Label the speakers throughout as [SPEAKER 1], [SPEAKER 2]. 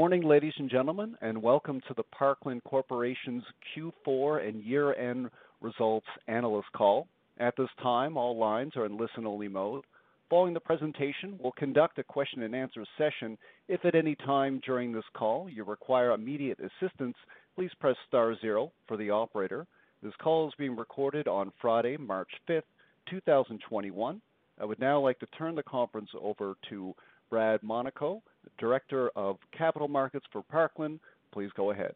[SPEAKER 1] Morning, ladies and gentlemen, and welcome to the Parkland Corporation's Q4 and year-end results analyst call. At this time, all lines are in listen-only mode. Following the presentation, we'll conduct a question and answer session. If at any time during this call you require immediate assistance, please press star zero for the operator. This call is being recorded on Friday, March 5th, 2021. I would now like to turn the conference over to Brad Monaco, Director of Capital Markets for Parkland. Please go ahead.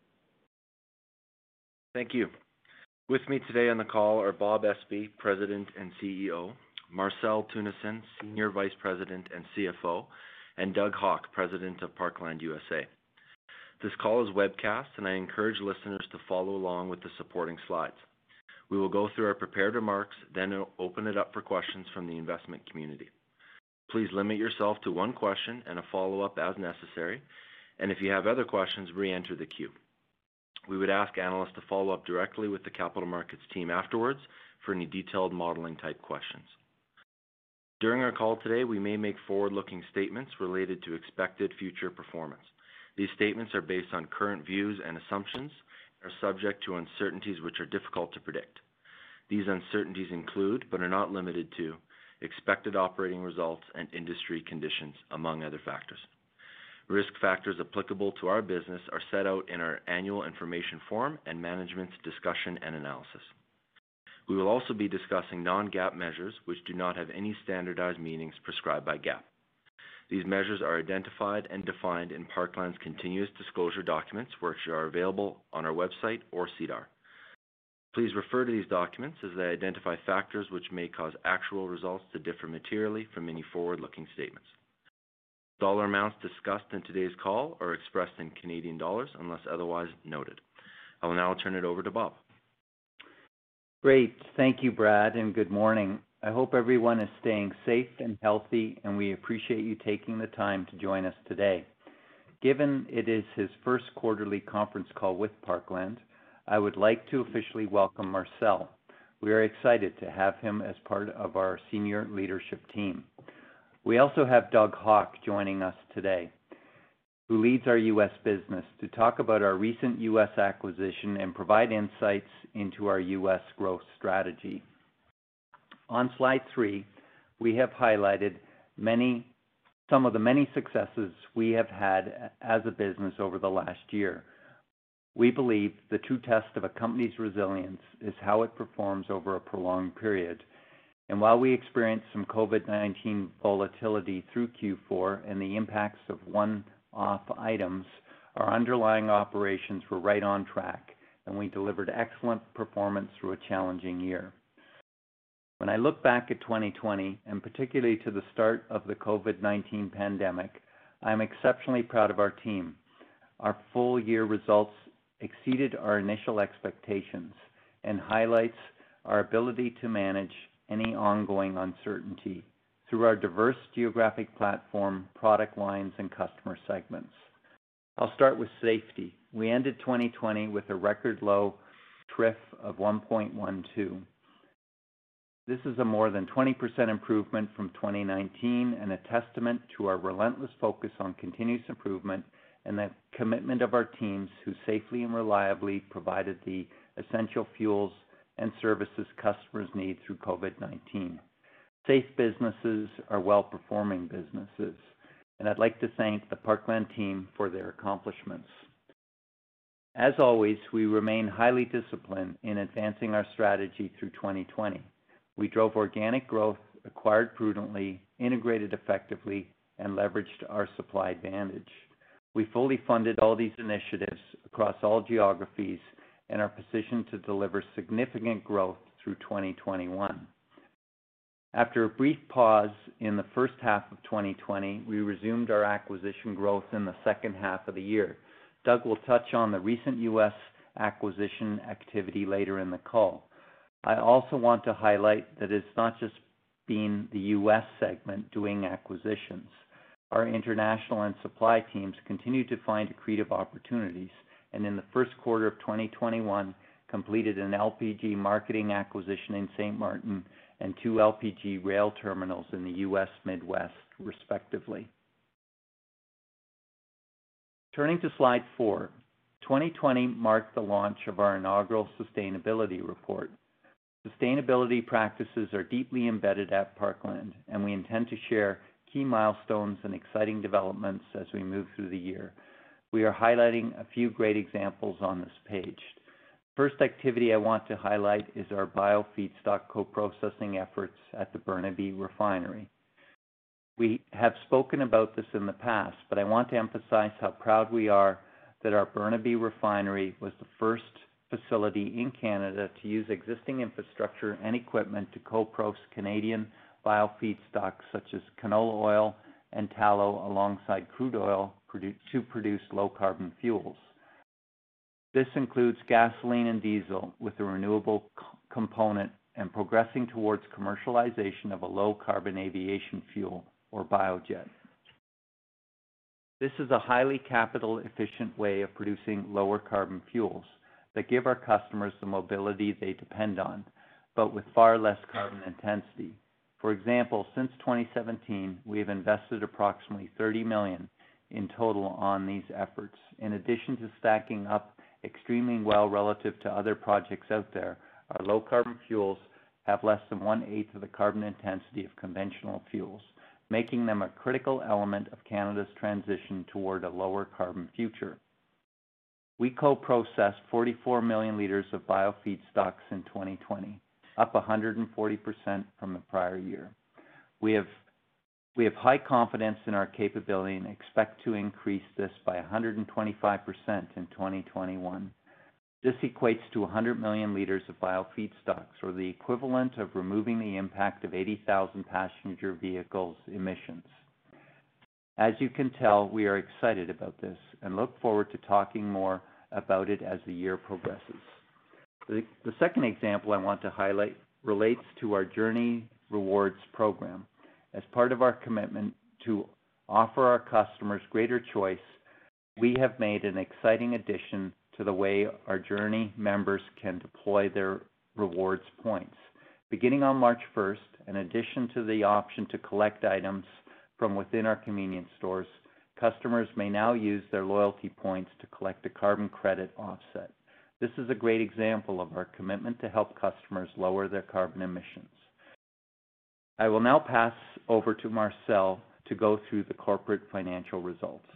[SPEAKER 2] Thank you. With me today on the call are Bob Espey, President and CEO, Marcel Teunissen, Senior Vice President and CFO, and Doug Haugh, President of Parkland USA. This call is webcast, and I encourage listeners to follow along with the supporting slides. We will go through our prepared remarks, then open it up for questions from the investment community. Please limit yourself to one question and a follow-up as necessary, and if you have other questions, re-enter the queue. We would ask analysts to follow up directly with the capital markets team afterwards for any detailed modeling type questions. During our call today, we may make forward-looking statements related to expected future performance. These statements are based on current views and assumptions, are subject to uncertainties which are difficult to predict. These uncertainties include, but are not limited to, expected operating results and industry conditions, among other factors. Risk factors applicable to our business are set out in our annual information form and management's discussion and analysis. We will also be discussing non-GAAP measures which do not have any standardized meanings prescribed by GAAP. These measures are identified and defined in Parkland's continuous disclosure documents, which are available on our website or SEDAR. Please refer to these documents as they identify factors which may cause actual results to differ materially from any forward-looking statements. Dollar amounts discussed in today's call are expressed in Canadian dollars unless otherwise noted. I will now turn it over to Bob.
[SPEAKER 3] Great. Thank you, Brad, and good morning. I hope everyone is staying safe and healthy, and we appreciate you taking the time to join us today. Given it is his first quarterly conference call with Parkland, I would like to officially welcome Marcel. We are excited to have him as part of our senior leadership team. We also have Doug Haugh joining us today, who leads our U.S. business, to talk about our recent U.S. acquisition and provide insights into our U.S. growth strategy. On slide three, we have highlighted many, some of the many successes we have had as a business over the last year. We believe the true test of a company's resilience is how it performs over a prolonged period. And While we experienced some COVID-19 volatility through Q4 and the impacts of one-off items, our underlying operations were right on track, and we delivered excellent performance through a challenging year. When I look back at 2020, and particularly to the start of the COVID-19 pandemic, I am exceptionally proud of our team. Our full-year results exceeded our initial expectations and highlights our ability to manage any ongoing uncertainty through our diverse geographic platform, product lines, and customer segments. I'll start with safety. We ended 2020 with a record low TRIF of 1.12. This is a more than 20% improvement from 2019 and a testament to our relentless focus on continuous improvement and the commitment of our teams who safely and reliably provided the essential fuels and services customers need through COVID-19. Safe businesses are well-performing businesses, and I'd like to thank the Parkland team for their accomplishments. As always, we remain highly disciplined in advancing our strategy through 2020. We drove organic growth, acquired prudently, integrated effectively, and leveraged our supply advantage. We fully funded all these initiatives across all geographies and are positioned to deliver significant growth through 2021. After a brief pause in the first half of 2020, we resumed our acquisition growth in the second half of the year, Doug will touch on the recent U.S. acquisition activity later in the call. I also want to highlight that it's not just been the U.S. segment doing acquisitions. Our international and supply teams continue to find accretive opportunities, and in the first quarter of 2021, completed an LPG marketing acquisition in St. Martin and two LPG rail terminals in the U.S. Midwest, respectively. Turning to slide four. 2020 marked the launch of our inaugural sustainability report. Sustainability practices are deeply embedded at Parkland, and we intend to share key milestones and exciting developments as we move through the year. We are highlighting a few great examples on this page. First activity I want to highlight is our bio-feedstock co-processing efforts at the Burnaby Refinery. We have spoken about this in the past, but I want to emphasize how proud we are that our Burnaby Refinery was the first facility in Canada to use existing infrastructure and equipment to co-process Canadian bio-feedstocks such as canola oil and tallow alongside crude oil to produce low-carbon fuels. This includes gasoline and diesel with a renewable component and progressing towards commercialization of a low-carbon aviation fuel or biojet. This is a highly capital-efficient way of producing lower carbon fuels that give our customers the mobility they depend on, but with far less carbon intensity. For example, since 2017, we have invested approximately 30 million in total on these efforts. In addition to stacking up extremely well relative to other projects out there, our low-carbon fuels have less than one-eighth of the carbon intensity of conventional fuels, making them a critical element of Canada's transition toward a lower carbon future. We co-processed 44 million liters of bio-feedstocks in 2020, up 140% from the prior year. We have high confidence in our capability and expect to increase this by 125% in 2021. This equates to 100 million liters of bio-feedstocks, or the equivalent of removing the impact of 80,000 passenger vehicles' emissions. As you can tell, we are excited about this and look forward to talking more about it as the year progresses. The second example I want to highlight relates to our JOURNIE Rewards program. As part of our commitment to offer our customers greater choice, we have made an exciting addition to the way our JOURNIE members can deploy their rewards points. Beginning on March 1st, in addition to the option to collect items from within our convenience stores, customers may now use their loyalty points to collect a carbon credit offset. This is a great example of our commitment to help customers lower their carbon emissions. I will now pass over to Marcel to go through the corporate financial results.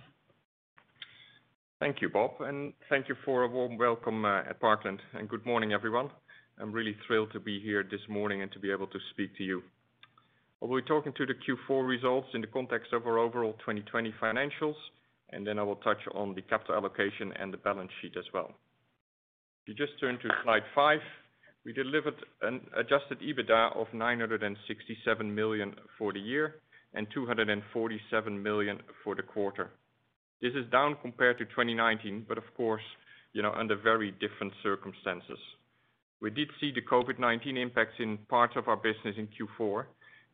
[SPEAKER 4] Thank you, Bob, and thank you for a warm welcome uh, at Parkland, and good morning, everyone. I'm really thrilled to be here this morning and to be able to speak to you. I'll be talking to the Q4 results in the context of our overall 2020 financials, and then I will touch on the capital allocation and the balance sheet as well. If you just turn to slide five, we delivered an adjusted EBITDA of 967 million for the year and 247 million for the quarter. This is down compared to 2019, but of course, you know, under very different circumstances. We did see the COVID-19 impacts in parts of our business in Q4,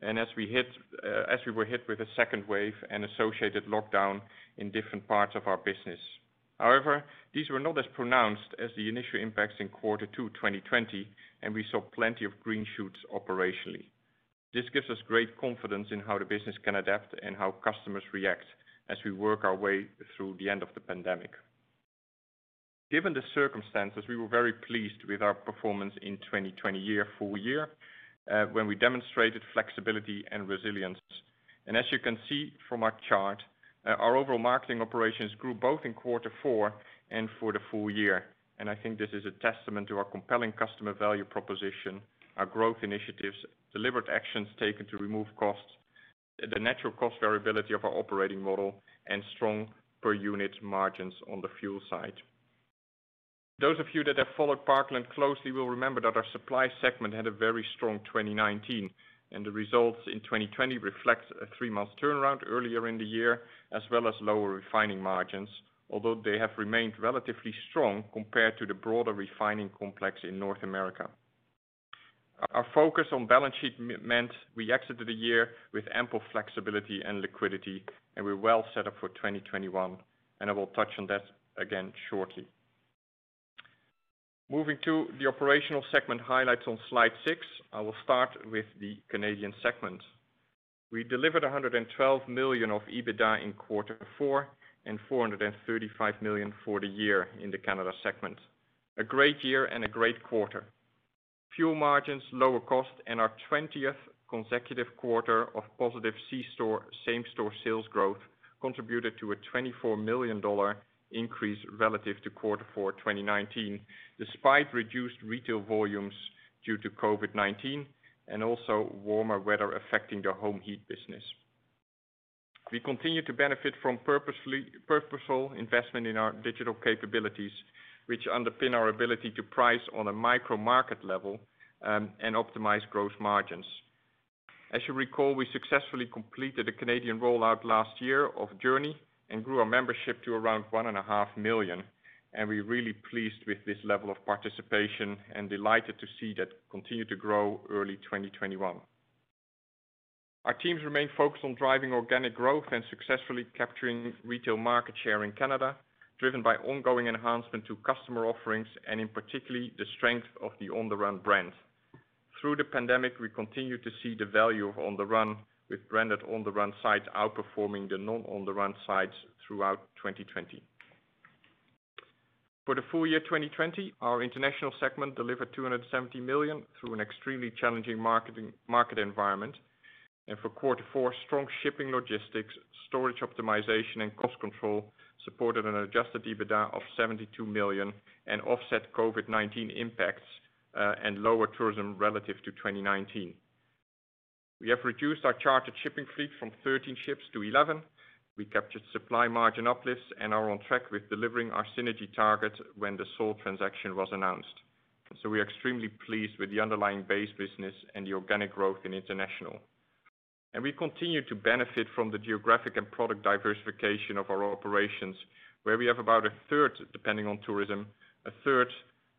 [SPEAKER 4] and uh, as we were hit with a second wave and associated lockdown in different parts of our business. However, these were not as pronounced as the initial impacts in quarter two 2020, and we saw plenty of green shoots operationally. This gives us great confidence in how the business can adapt and how customers react as we work our way through the end of the pandemic. Given the circumstances, we were very pleased with our performance in 2020 full year, uh, when we demonstrated flexibility and resilience. And as you can see from our chart, Uh, our overall marketing operations grew both in quarter four and for the full year. And I think this is a testament to our compelling customer value proposition, our growth initiatives, deliberate actions taken to remove costs, the natural cost variability of our operating model, and strong per unit margins on the fuel side. Those of you that have followed Parkland closely will remember that our supply segment had a very strong 2019, and the results in 2020 reflect a three-month turnaround earlier in the year, as well as lower refining margins, although they have remained relatively strong compared to the broader refining complex in North America. Our focus on balance sheet meant we exited the year with ample flexibility and liquidity, and we're well set up for 2021, and I will touch on that again shortly. Moving to the operational segment highlights on slide six, I will start with the Canadian segment. We delivered 112 million of EBITDA in quarter four and 435 million for the year in the Canada segment. A great year and a great quarter. Fuel margins, lower cost, and our 20th consecutive quarter of positive C-store same-store sales growth contributed to a 24 million dollar increase relative to quarter four 2019, despite reduced retail volumes due to COVID-19 and also warmer weather affecting the home heat business. We continue to benefit from purposeful investment in our digital capabilities, which underpin our ability to price on a micro market level um, and optimize gross margins. As you recall, we successfully completed the Canadian rollout last year of JOURNIE and grew our membership to around 1.5 million, and we're really pleased with this level of participation and delighted to see that continue to grow early 2021. Our teams remain focused on driving organic growth and successfully capturing retail market share in Canada, driven by ongoing enhancement to customer offerings and in particular, the strength of the On the Run brand. Through the pandemic, we continue to see the value of On the Run with branded On the Run sites outperforming the non-On the Run sites throughout 2020. For the full year 2020, our international segment delivered 270 million through an extremely challenging market environment. And for quarter four, strong shipping logistics, storage optimization, and cost control supported an adjusted EBITDA of 72 million and offset COVID-19 impacts uh, and lower tourism relative to 2019. We have reduced our chartered shipping fleet from 13 ships to 11. We captured supply margin uplifts and are on track with delivering our synergy target when the Sol transaction was announced. So we are extremely pleased with the underlying base business and the organic growth in international. And we continue to benefit from the geographic and product diversification of our operations, where we have about a third depending on tourism, a third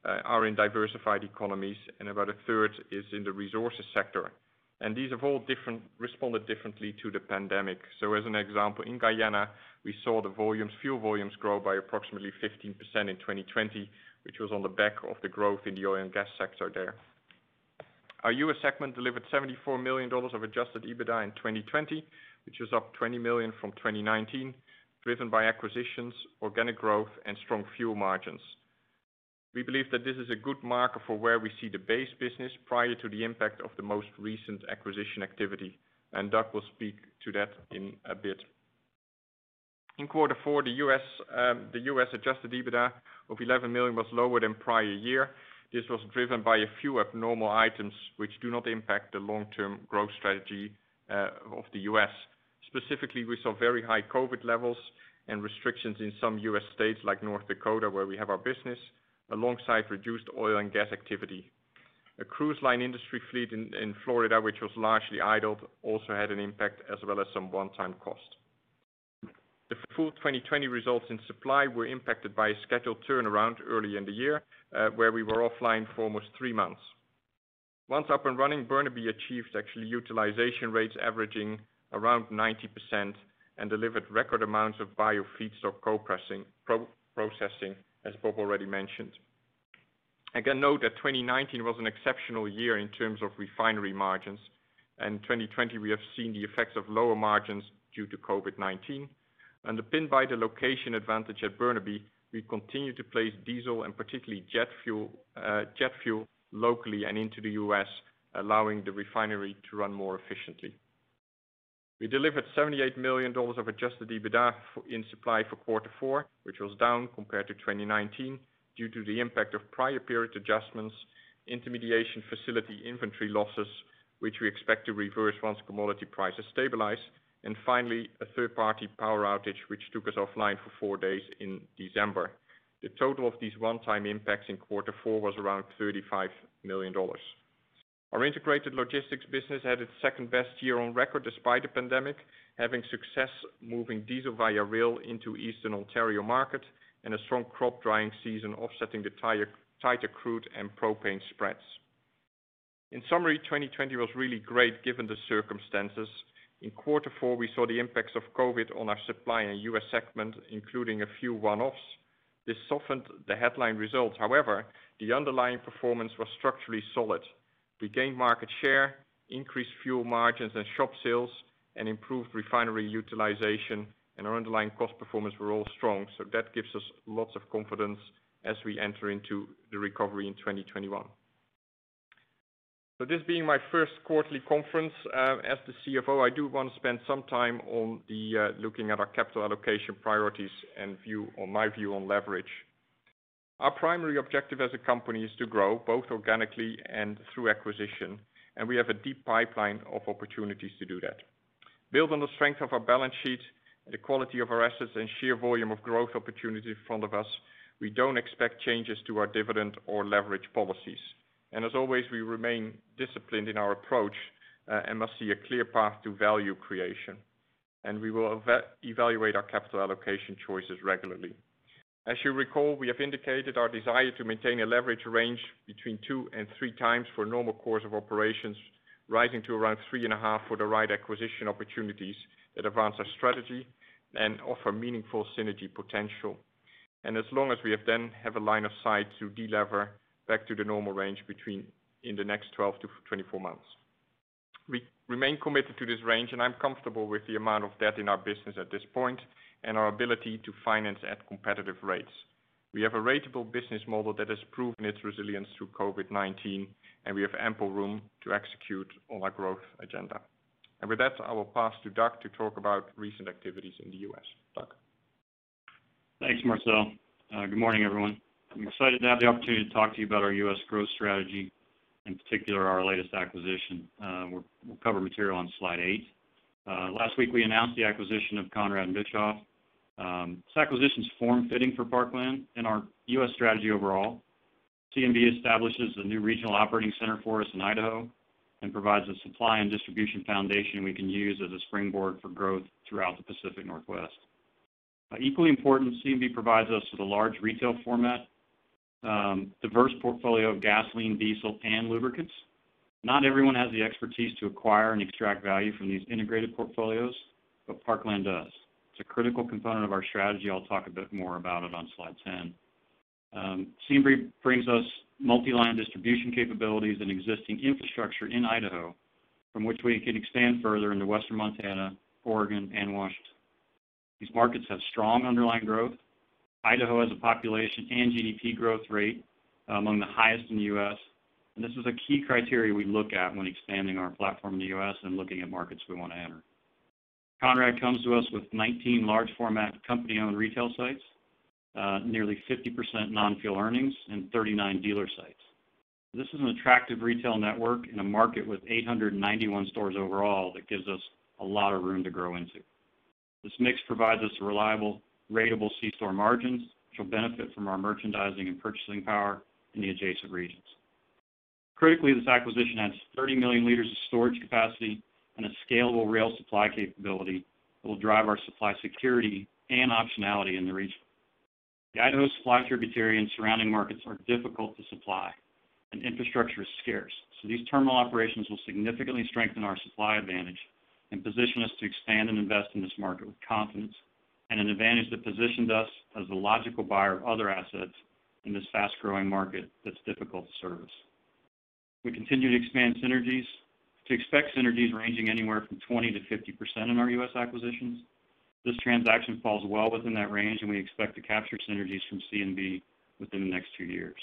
[SPEAKER 4] uh, are in diversified economies, and about a third is in the resources sector. And these have all responded differently to the pandemic. So, as an example, in Guyana, we saw the fuel volumes grow by approximately 15% in 2020, which was on the back of the growth in the oil and gas sector there. Our U.S. segment delivered 74 million dollars of adjusted EBITDA in 2020, which was up 20 million from 2019, driven by acquisitions, organic growth, and strong fuel margins. We believe that this is a good marker for where we see the base business prior to the impact of the most recent acquisition activity, and Doug will speak to that in a bit. In quarter four, the U.S. Um, adjusted EBITDA of 11 million was lower than prior year. This was driven by a few abnormal items which do not impact the long-term growth strategy uh, of the U.S. Specifically, we saw very high COVID levels and restrictions in some U.S. states like North Dakota, where we have our business, alongside reduced oil and gas activity. A cruise line industry fleet in Florida, which was largely idled, also had an impact, as well as some one-time cost. The full 2020 results in supply were impacted by a scheduled turnaround early in the year, uh, where we were offline for almost three months. Once up and running, Burnaby achieved actually utilization rates averaging around 90% and delivered record amounts of bio-feedstock co-processing, as Bob already mentioned. Again, note that 2019 was an exceptional year in terms of refinery margins. And in 2020, we have seen the effects of lower margins due to COVID-19. Underpinned by the location advantage at Burnaby, we continue to place diesel and particularly jet fuel uh, locally and into the U.S., allowing the refinery to run more efficiently. We delivered 78 million dollars of adjusted EBITDA in supply for quarter four, which was down compared to 2019 due to the impact of prior period adjustments, intermediation facility inventory losses, which we expect to reverse once commodity prices stabilize, and finally, a third-party power outage, which took us offline for four days in December. The total of these one-time impacts in quarter four was around 35 million dollars. Our integrated logistics business had its second-best year on record despite the pandemic, having success moving diesel via rail into Eastern Ontario market and a strong crop drying season offsetting the tighter crude and propane spreads. In summary, 2020 was really great given the circumstances. In quarter four, we saw the impacts of COVID on our supply and U.S. segment, including a few one-offs. This softened the headline results. However, the underlying performance was structurally solid. We gained market share, increased fuel margins and shop sales, and improved refinery utilization, and our underlying cost performance were all strong. So that gives us lots of confidence as we enter into the recovery in 2021. This being my first quarterly conference uh, as the CFO, I do want to spend some time on uh, looking at our capital allocation priorities and my view on leverage. Our primary objective as a company is to grow, both organically and through acquisition, and we have a deep pipeline of opportunities to do that. Build on the strength of our balance sheet, the quality of our assets, and sheer volume of growth opportunity in front of us, we don't expect changes to our dividend or leverage policies. And as always, we remain disciplined in our approach uh, and must see a clear path to value creation. And we will evaluate our capital allocation choices regularly. As you recall, we have indicated our desire to maintain a leverage range between two and three times for normal course of operations, rising to around three and a half for the right acquisition opportunities that advance our strategy and offer meaningful synergy potential. And as long as we have then have a line of sight to delever back to the normal range between in the next 12 to 24 months. We remain committed to this range, and I'm comfortable with the amount of debt in our business at this point and our ability to finance at competitive rates. We have a ratable business model that has proven its resilience through COVID-19, and we have ample room to execute on our growth agenda. And With that, I will pass to Doug to talk about recent activities in the U.S. Doug?
[SPEAKER 5] Thanks, Marcel. Uh, good morning, everyone. I'm excited to have the opportunity to talk to you about our U.S. growth strategy, in particular, our latest acquisition. Uh, we'll cover material on slide eight. Uh, last week, we announced the acquisition of Conrad & Bischoff. Um, this acquisition is form-fitting for Parkland and our U.S. strategy overall. C&B establishes a new regional operating center for us in Idaho and provides a supply and distribution foundation we can use as a springboard for growth throughout the Pacific Northwest. Uh, equally important, C&B provides us with a large retail format, um, diverse portfolio of gasoline, diesel, and lubricants. Not everyone has the expertise to acquire and extract value from these integrated portfolios, but Parkland does. It's a critical component of our strategy. I'll talk a bit more about it on slide 10. Um, C&B brings us multi-line distribution capabilities and existing infrastructure in Idaho, from which we can expand further into Western Montana, Oregon, and Washington. These markets have strong underlying growth. Idaho has a population and GDP growth rate uh, among the highest in the U.S., and this is a key criteria we look at when expanding our platform in the U.S. and looking at markets we want to enter. Conrad comes to us with 19 large format company-owned retail sites, uh, nearly 50% non-fuel earnings, and 39 dealer sites. This is an attractive retail network in a market with 891 stores overall that gives us a lot of room to grow into. This mix provides us reliable, ratable C-store margins, which will benefit from our merchandising and purchasing power in the adjacent regions. Critically, this acquisition adds 30 million liters of storage capacity and a scalable rail supply capability that will drive our supply security and optionality in the region. The Idaho supply tributary and surrounding markets are difficult to supply, and infrastructure is scarce. So these terminal operations will significantly strengthen our supply advantage and position us to expand and invest in this market with confidence, and an advantage that positions us as the logical buyer of other assets in this fast-growing market that's difficult to service. We continue to expand synergies to expect synergies ranging anywhere from 20 to 50% in our U.S. acquisitions. This transaction falls well within that range, and we expect to capture synergies from C&B within the next two years.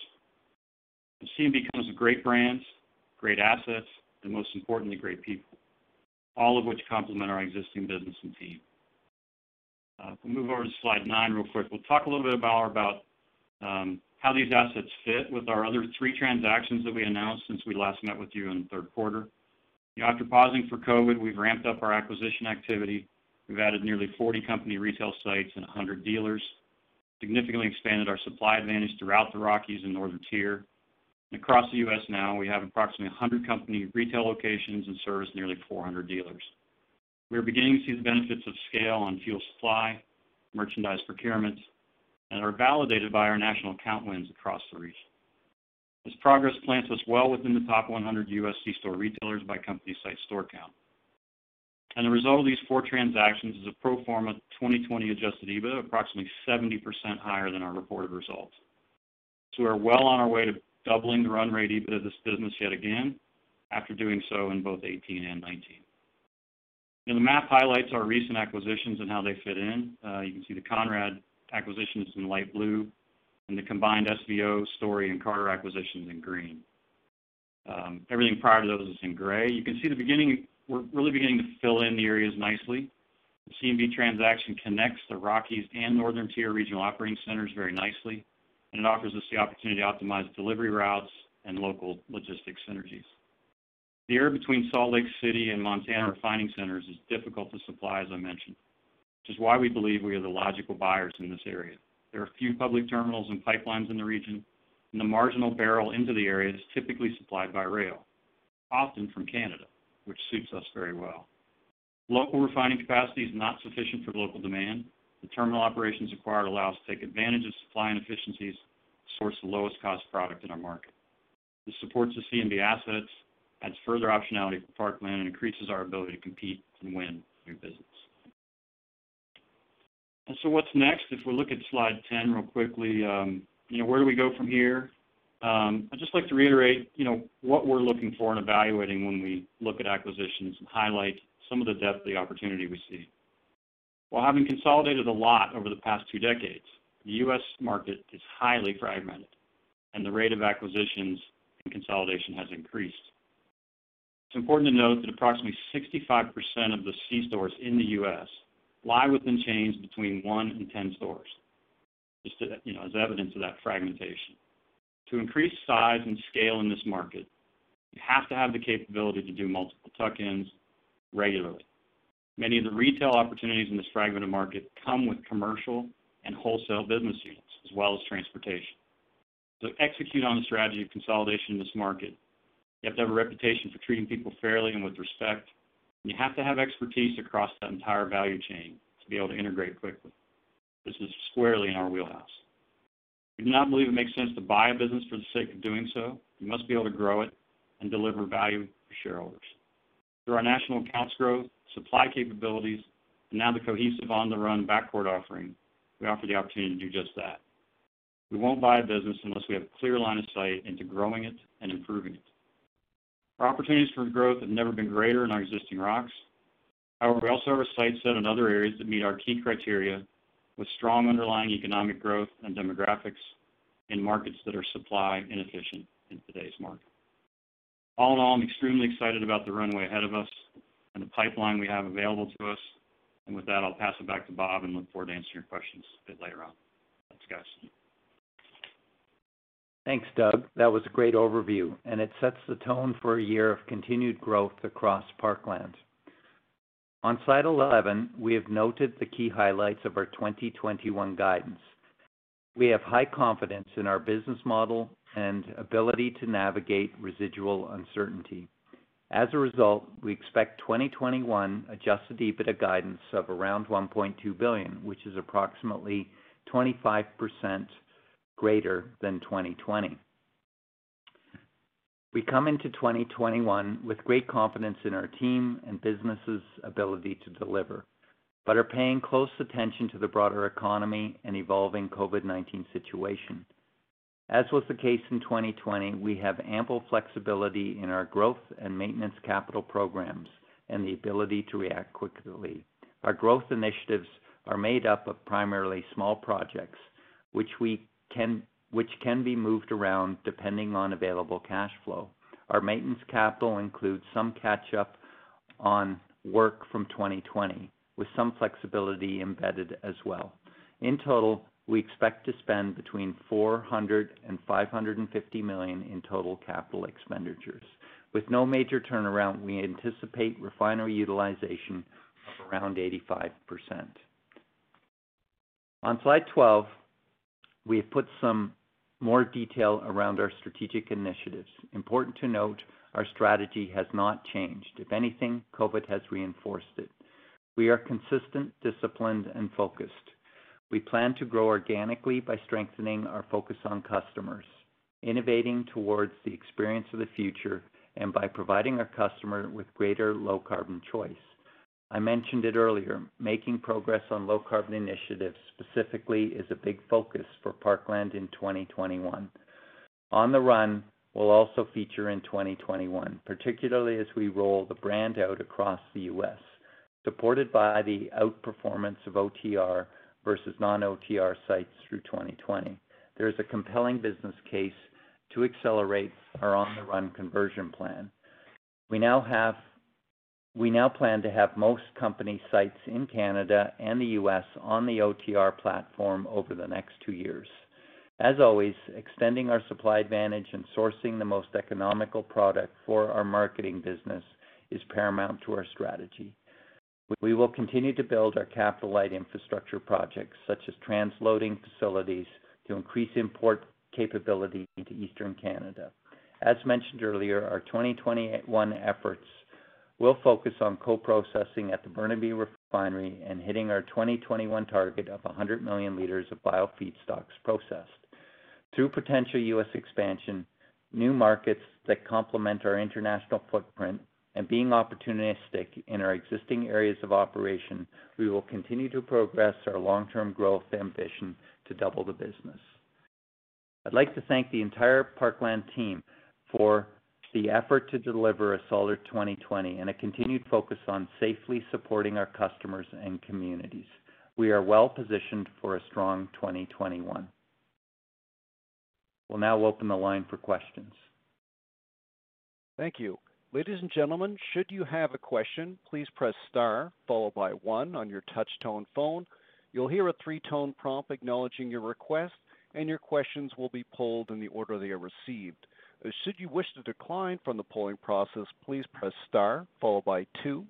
[SPEAKER 5] C&B comes with great brands, great assets, and most importantly, great people, all of which complement our existing business and team. Uh, if we move over to slide nine real quick, we'll talk a little bit about um, how these assets fit with our other three transactions that we announced since we last met with you in the third quarter. After pausing for COVID, we've ramped up our acquisition activity. We've added nearly 40 company retail sites and 100 dealers, significantly expanded our supply advantage throughout the Rockies and Northern Tier, And Across the U.S. now, we have approximately 100 company retail locations and service nearly 400 dealers. We are beginning to see the benefits of scale on fuel supply, merchandise procurement, and are validated by our national account wins across the region. This progress plants us well within the top 100 U.S. C-store retailers by company site store count. And The result of these four transactions is a pro forma 2020 adjusted EBITDA approximately 70% higher than our reported results. So We're well on our way to doubling the run rate EBITDA of this business yet again after doing so in both 18 and 2019. The map highlights our recent acquisitions and how they fit in. Uh, you can see the Conrad acquisition is in light blue, and the combined SVO, Story, and Carter acquisitions in green. Um, everything prior to those is in gray. You can see the beginning, we're really beginning to fill in the areas nicely. The C&B transaction connects the Rockies and Northern Tier regional operating centers very nicely, and it offers us the opportunity to optimize delivery routes and local logistics synergies. The area between Salt Lake City and Montana refining centers is difficult to supply, as I mentioned, which is why we believe we are the logical buyers in this area. There are few public terminals and pipelines in the region, and the marginal barrel into the area is typically supplied by rail, often from Canada, which suits us very well. Local refining capacity is not sufficient for local demand. The terminal operations acquired allow us to take advantage of supply inefficiencies to source the lowest cost product in our market. This supports the C&B assets, adds further optionality for Parkland, and increases our ability to compete and win new business. So what's next? If we look at slide 10 real quickly, you know where do we go from here? Um, I'd just like to reiterate you know, what we're looking for and evaluating when we look at acquisitions and highlight some of the depth of the opportunity we see. While having consolidated a lot over the past two decades, the U.S. market is highly fragmented, and the rate of acquisitions and consolidation has increased. It's important to note that approximately 65% of the C-stores in the U.S. lie within chains between one and 10 stores, just you know, as evidence of that fragmentation. To increase size and scale in this market, you have to have the capability to do multiple tuck-ins regularly. Many of the retail opportunities in this fragmented market come with commercial and wholesale business units, as well as transportation. To execute on the strategy of consolidation in this market, you have to have a reputation for treating people fairly and with respect, you have to have expertise across that entire value chain to be able to integrate quickly. This is squarely in our wheelhouse. We do not believe it makes sense to buy a business for the sake of doing so. You must be able to grow it and deliver value for shareholders. Through our national accounts growth, supply capabilities, and now the cohesive On the Run backcourt offering, we offer the opportunity to do just that. We won't buy a business unless we have a clear line of sight into growing it and improving it. Our opportunities for growth have never been greater in our existing rocks. However, we also have our sights set on other areas that meet our key criteria with strong underlying economic growth and demographics in markets that are supply inefficient in today's market. All in all, I'm extremely excited about the runway ahead of us and the pipeline we have available to us. And With that, I'll pass it back to Bob and look forward to answering your questions a bit later on. Thanks, guys.
[SPEAKER 3] Thanks, Doug. That was a great overview, and it sets the tone for a year of continued growth across Parkland. On slide 11, we have noted the key highlights of our 2021 guidance. We have high confidence in our business model and ability to navigate residual uncertainty. As a result, we expect 2021 adjusted EBITDA guidance of around 1.2 billion, which is approximately 25% greater than 2020. We come into 2021 with great confidence in our team and business's ability to deliver, but are paying close attention to the broader economy and evolving COVID-19 situation. As was the case in 2020, we have ample flexibility in our growth and maintenance capital programs and the ability to react quickly. Our growth initiatives are made up of primarily small projects, which which can be moved around depending on available cash flow. Our maintenance capital includes some catch-up on work from 2020, with some flexibility embedded as well. In total, we expect to spend between $400 million and $550 million in total capital expenditures. With no major turnaround, we anticipate refinery utilization of around 85%. On slide 12, we have put some more detail around our strategic initiatives. Important to note, our strategy has not changed. If anything, COVID has reinforced it. We are consistent, disciplined, and focused. We plan to grow organically by strengthening our focus on customers, innovating towards the experience of the future, and by providing our customer with greater low-carbon choice. I mentioned it earlier, making progress on low-carbon initiatives specifically is a big focus for Parkland in 2021. On the Run will also feature in 2021, particularly as we roll the brand out across the U.S., supported by the outperformance of OTR versus non-OTR sites through 2020. There is a compelling business case to accelerate our On the Run conversion plan. We now plan to have most company sites in Canada and the U.S. on the OTR platform over the next two years. As always, extending our supply advantage and sourcing the most economical product for our marketing business is paramount to our strategy. We will continue to build our capital-light infrastructure projects, such as transloading facilities, to increase import capability into Eastern Canada. As mentioned earlier, our 2021 efforts will focus on co-processing at the Burnaby Refinery and hitting our 2021 target of 100 million liters of bio feedstocks processed. Through potential U.S. expansion, new markets that complement our international footprint, and being opportunistic in our existing areas of operation, we will continue to progress our long-term growth ambition to double the business. I'd like to thank the entire Parkland team for the effort to deliver a solid 2020 and a continued focus on safely supporting our customers and communities. We are well-positioned for a strong 2021. We'll now open the line for questions.
[SPEAKER 1] Thank you. Ladies and gentlemen, should you have a question, please press star followed by one on your touch-tone phone. You'll hear a three-tone prompt acknowledging your request, and your questions will be polled in the order they are received. Should you wish to decline from the polling process, please press star followed by two.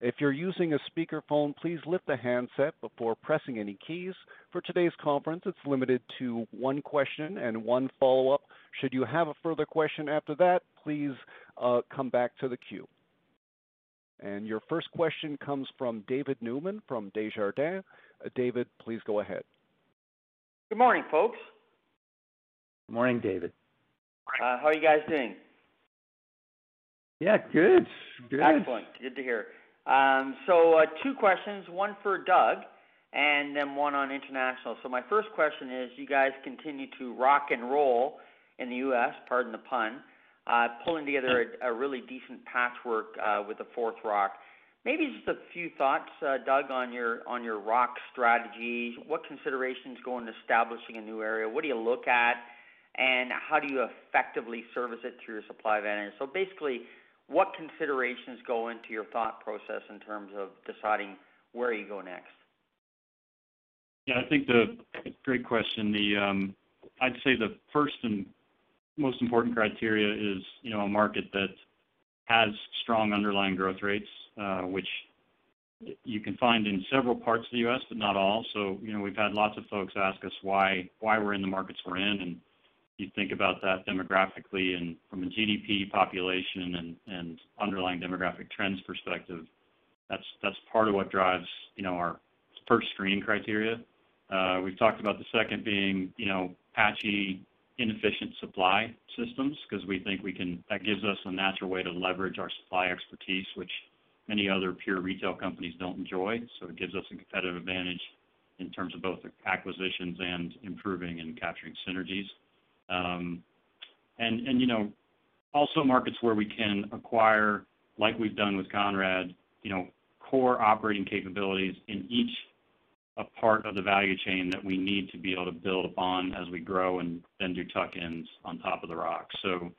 [SPEAKER 1] If you're using a speakerphone, please lift the handset before pressing any keys. For today's conference, it's limited to one question and one follow-up. Should you have a further question after that, please uh, come back to the queue. And your first question comes from David Newman from Desjardins. Uh, David, please go ahead.
[SPEAKER 6] Good morning, folks.
[SPEAKER 3] Good morning, David.
[SPEAKER 6] Uh, how are you guys doing?
[SPEAKER 3] Yeah, good. good.
[SPEAKER 6] Excellent. Good to hear. Um, so, uh, Two questions, one for Doug and then one on international. So, my first question is, you guys continue to rock and roll in the U.S., pardon the pun, uh, pulling together a really decent patchwork with the fourth rock. Maybe just a few thoughts, Doug, on your on your rock strategy. What considerations go into establishing a new area? What do you look at, and how do you effectively service it through your supply advantage? Basically, what considerations go into your thought process in terms of deciding where you go next?
[SPEAKER 5] Yeah, I think the great question. The um, I'd say the first and most important criteria is you know a market that has strong underlying growth rates, uh, which you can find in several parts of the U.S., but not all. So you know we've had lots of folks ask us why why we're in the markets we're in, and you think about that demographically and from a GDP population and underlying demographic trends perspective, that's that's part of what drives you know our first screening criteria. Uh, we've talked about the second being you know patchy, inefficient supply systems, because we think we can that gives us a natural way to leverage our supply expertise, which many other pure retail companies don't enjoy. So it gives us a competitive advantage in terms of both acquisitions and improving and capturing synergies. Um, also markets where we can acquire, like we've done with Conrad, you know, core operating capabilities in each a part of the value chain that we need to be able to build upon as we grow and then do tuck-ins on top of the rock. So,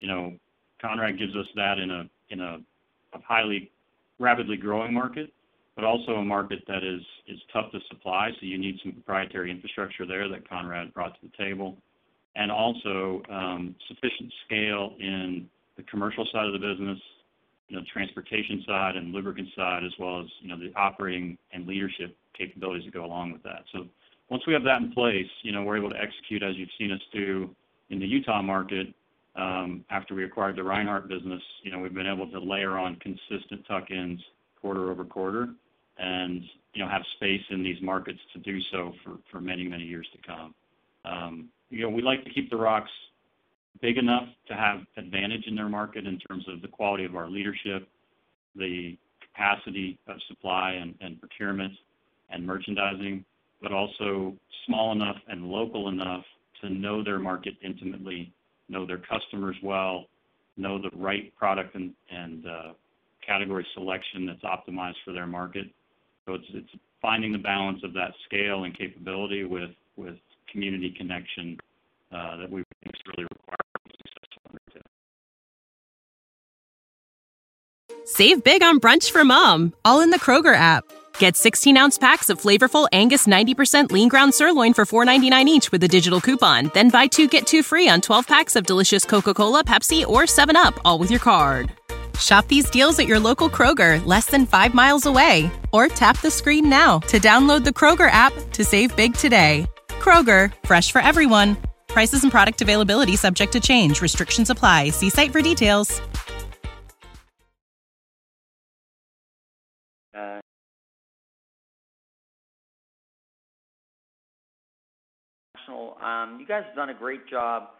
[SPEAKER 5] you know, Conrad gives us that in a in a, a highly rapidly growing market, but also a market that is is tough to supply, so you need some proprietary infrastructure there that Conrad brought to the table. And also um, sufficient scale in the commercial side of the business, the transportation side and lubricant side, as well as the operating and leadership capabilities that go along with that. So once we have that in place, you know, we're able to execute as you've seen us do in the Utah market, um, after we acquired the Reinhart business. You know, we've been able to layer on consistent tuck-ins quarter-over-quarter and, you know, have space in these markets to do so for many, many years to come. Um, You know, we like to keep the ROCs big enough to have advantage in their market in terms of the quality of our leadership, the capacity of supply and procurement and merchandising, but also small enough and local enough to know their market intimately, know their customers well, know the right product and uh, category selection that's optimized for their market. So it's it's finding the balance of that scale and capability with, with community connection uh, that we think is really required.
[SPEAKER 7] Save big on brunch for mom, all in the Kroger app. Get 16-ounce packs of flavorful Angus 90% lean ground sirloin for $4.99 each with a digital coupon. Then buy two get two free on 12 packs of delicious Coca-Cola, Pepsi, or 7UP, all with your card. Shop these deals at your local Kroger, less than five miles away. Or tap the screen now to download the Kroger app to save big today. Kroger, fresh for everyone. Prices and product availability subject to change. Restrictions apply. See site for details.
[SPEAKER 6] Um, you guys have done a great job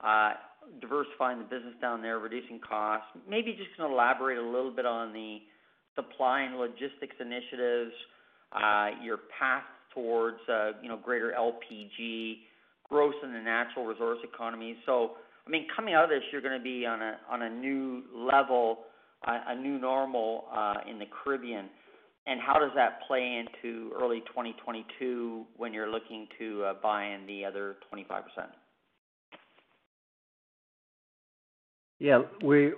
[SPEAKER 6] uh, diversifying the business down there, reducing costs. Maybe just gonna elaborate a little bit on the supply and logistics initiatives, uh, your path towards, uh, you know, greater LPG growth in the natural resource economy. So, I mean, coming out of this, you're gonna be on a on a new level, a new normal uh, in the Caribbean. And how does that play into early 2022 when you're looking to uh, buy in the other 25%?
[SPEAKER 3] Yeah. We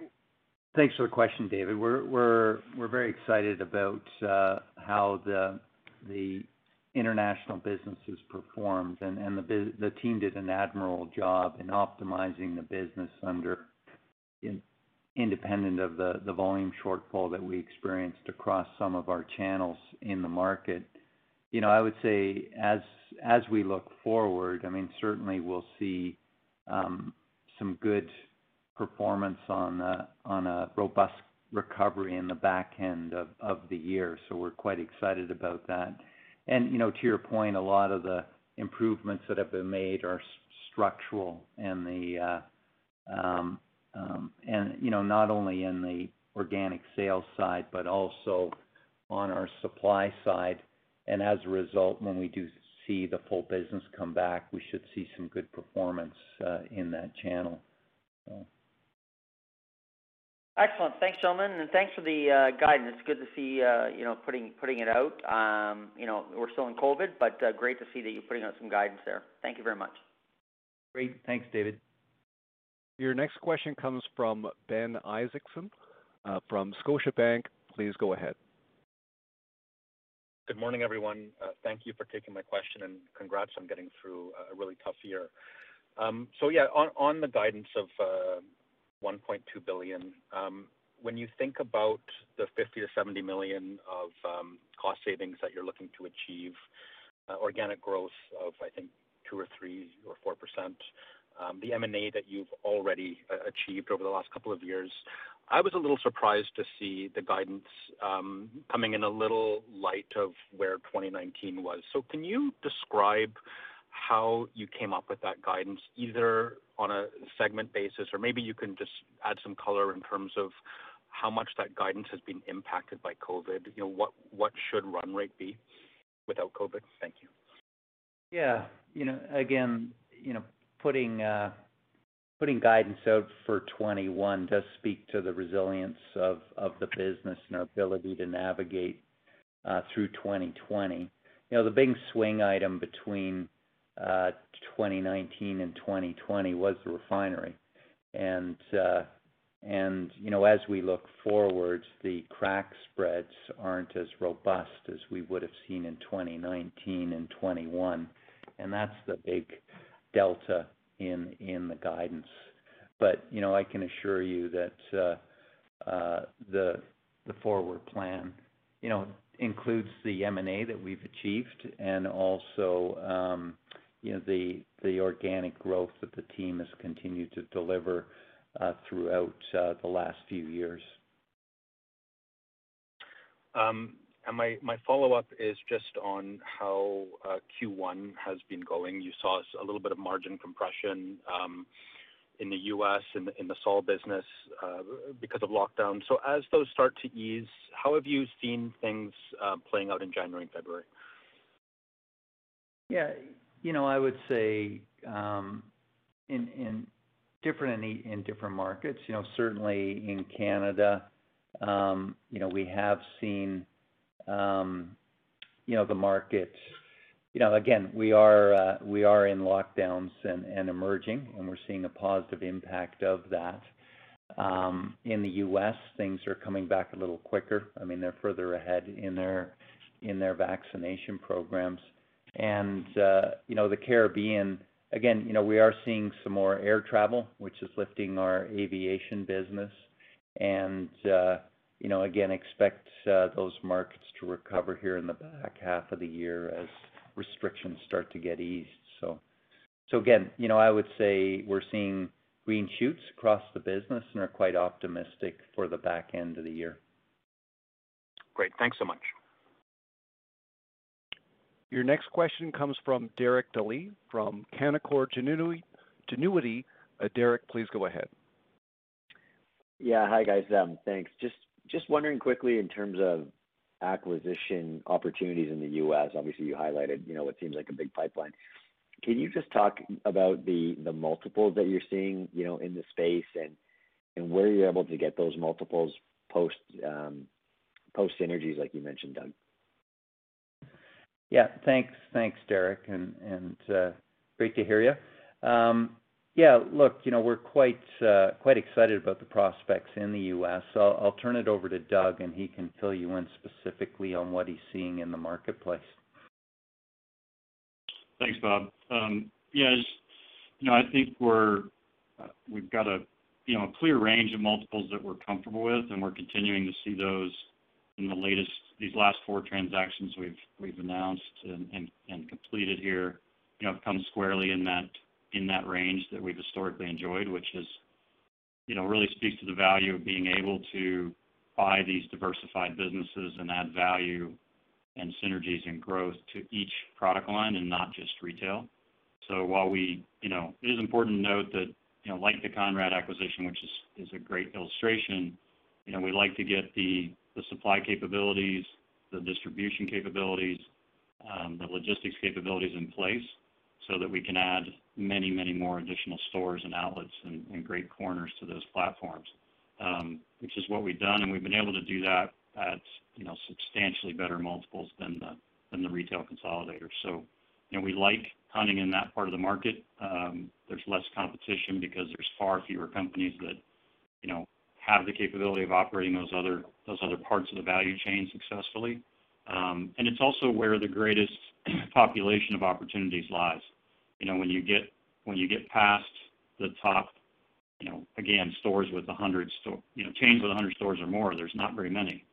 [SPEAKER 3] thanks for the question, David. We're very excited about how the the international business has performed, and the team did an admirable job in optimizing the business under, independent of the volume shortfall that we experienced across some of our channels in the market. You know, I would say as as we look forward, I mean, certainly we'll see um, some good performance on on a robust recovery in the back end of, of the year. So We're quite excited about that. And, you know, to your point, a lot of the improvements that have been made are structural and the, um, um, and, you know, not only in the organic sales side, but also on our supply side. And as a result, when we do see the full business come back, we should see some good performance in that channel.
[SPEAKER 6] Excellent. Thanks, gentlemen, and thanks for the uh, guidance. It's good to see uh, you know, putting putting it out. Um, you know, we're still in COVID, but uh, great to see that you're putting out some guidance there. Thank you very much.
[SPEAKER 3] Great. Thanks, David.
[SPEAKER 1] Your next question comes from Ben Isaacson from Scotiabank. Please go ahead.
[SPEAKER 8] Good morning, everyone. Thank you for taking my question, and congrats on getting through a really tough year. Um, so yeah, on the guidance of 1.2 billion, um, when you think about the 50 million-70 million of um, cost savings that you're looking to achieve, uh, organic growth of, I think, 2 or 3 or 4%, um, the M&A that you've already uh, achieved over the last couple of years, I was a little surprised to see the guidance coming in a little light of where 2019 was. So can you describe how you came up with that guidance, either on a segment basis or maybe you can just add some color in terms of how much that guidance has been impacted by COVID? You know, what what should run rate be without COVID? Thank you.
[SPEAKER 3] Yeah. You know, again, you know, putting uh putting guidance out for 2021 does speak to the resilience of the business and our ability to navigate through 2020. You know, the big swing item between 2019 and 2020 was the refinery. Uh, and, you know, as we look forward, the crack spreads aren't as robust as we would have seen in 2019 and 2021, and that's the big delta in the guidance. But you know, I can assure you that uh, uh, the forward plan, you know, includes the M&A that we've achieved and also, um, you know, the organic growth that the team has continued to deliver uh, throughout uh, the last few years.
[SPEAKER 8] Um and my follow-up is just on how uh, Q1 has been going. You saw a little bit of margin compression um, in the U.S. in the Sol business because of lockdown. So as those start to ease, how have you seen things playing out in January and February?
[SPEAKER 3] Yeah. You know, I would say um, in different in different markets, you know, certainly in Canada, um, you know, we have seen um, you know, the market. You know, again, we are uh we are in lockdowns and emerging, and we're seeing a positive impact of that. In the U.S., things are coming back a little quicker. I mean, they're further ahead in their in their vaccination programs. You know, the Caribbean, again, you know, we are seeing some more air travel, which is lifting our aviation business. And uh, you know, again, expect those markets to recover here in the back half of the year as restrictions start to get eased. So so again, you know, I would say we're seeing green shoots across the business and are quite optimistic for the back end of the year.
[SPEAKER 8] Great. Thanks so much.
[SPEAKER 1] Your next question comes from Derek Dley from Canaccord Genuity. Derek, please go ahead.
[SPEAKER 9] Yeah. Hi, guys. Thanks. Just just wondering quickly in terms of acquisition opportunities in the U.S., obviously you highlighted, you know, what seems like a big pipeline. Can you just talk about the the multiples that you're seeing, you know, in the space and and where you're able to get those multiples post um post synergies like you mentioned, Doug?
[SPEAKER 3] Yeah. Thanks. Thanks, Derek, and uh, great to hear you. Um, yeah, look, you know, we're quite uh quite excited about the prospects in the U.S. I'll turn it over to Doug, and he can fill you in specifically on what he's seeing in the marketplace.
[SPEAKER 5] Thanks, Bob. Um, yeah, you know, I think we're we've got a you know, a clear range of multiples that we're comfortable with, and we're continuing to see those in these last four transactions we've announced and completed here, you know, have come squarely in that in that range that we've historically enjoyed, which is, you know, really speaks to the value of being able to buy these diversified businesses and add value and synergies and growth to each product line and not just retail. So while we, you know, it is important to note that, you know, like the Conrad acquisition, which is is a great illustration, you know, we like to get the supply capabilities, the distribution capabilities, um, the logistics capabilities in place so that we can add many many more additional stores and outlets and great corners to those platforms, um, which is what we've done, and we've been able to do that at, you know, substantially better multiples than the retail consolidators. So you know, we like hunting in that part of the market. Um, there's less competition because there's far fewer companies that, you know, have the capability of operating those other those other parts of the value chain successfully. Um, and it's also where the greatest population of opportunities lies. You know, when you get when you get past the top, you know, again, stores with 100 store, you know, chains with 100 stores or more, there's not very many.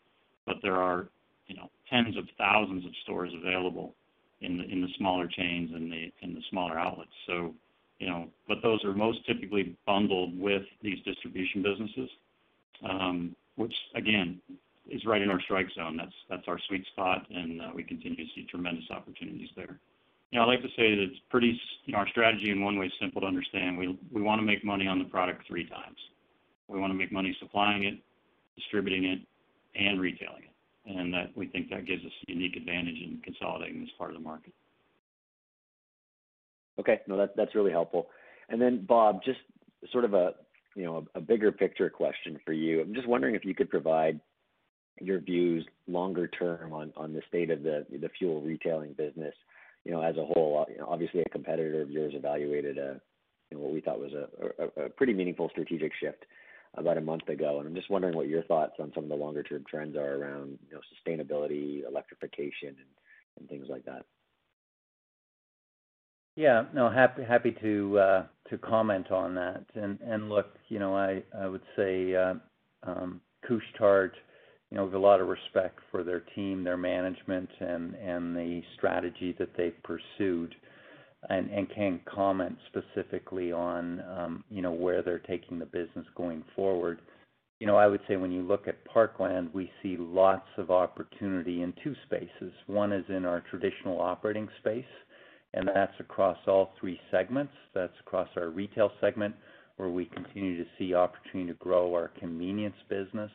[SPEAKER 5] But there are, you know, tens of thousands of stores available in the in the smaller chains and the in the smaller outlets. So, you know, but those are most typically bundled with these distribution businesses, Um, which again, is right in our strike zone. That's that's our sweet spot, and uh, we continue to see tremendous opportunities there. You know, I like to say that it's pretty, you know, our strategy in one way is simple to understand. We we wanna make money on the product three times. We wanna make money supplying it, distributing it, and retailing it. And that we think that gives us a unique advantage in consolidating this part of the market.
[SPEAKER 9] Okay. No, that's really helpful. And then Bob, just sort of a, you know, a bigger picture question for you. I'm just wondering if you could provide your views longer term on the state of the the fuel retailing business, you know, as a whole. Obviously, a competitor of yours evaluated a, you know, what we thought was a pretty meaningful strategic shift about a month ago. And I'm just wondering what your thoughts on some of the longer term trends are around, you know, sustainability, electrification, and things like that.
[SPEAKER 3] Yeah. No, happy happy to uh to comment on that. And and look, you know, I would say uh, um, Couche-Tard, you know, we have a lot of respect for their team, their management, and the strategy that they've pursued, and and can't comment specifically on, um, you know, where they're taking the business going forward. You know, I would say when you look at Parkland, we see lots of opportunity in two spaces. One is in our traditional operating space, and that's across all three segments. That's across our retail segment, where we continue to see opportunity to grow our convenience business.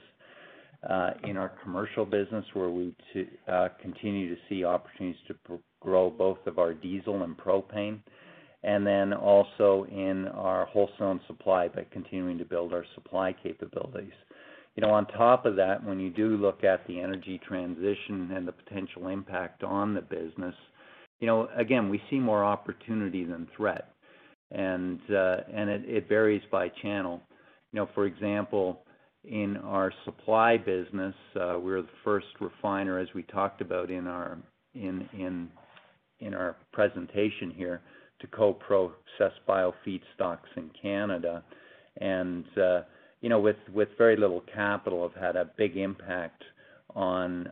[SPEAKER 3] Uh, in our commercial business, where we uh, continue to see opportunities to grow both of our diesel and propane. And then also in our wholesale and supply by continuing to build our supply capabilities. You know, on top of that, when you do look at the energy transition and the potential impact on the business, you know, again, we see more opportunity than threat. and uh, and It it varies by channel. You know, for example, in our supply business, uh, we're the first refiner, as we talked about in our in in in our presentation here, to co-process bio-feedstocks in Canada. And uh, you know, with very little capital, have had a big impact on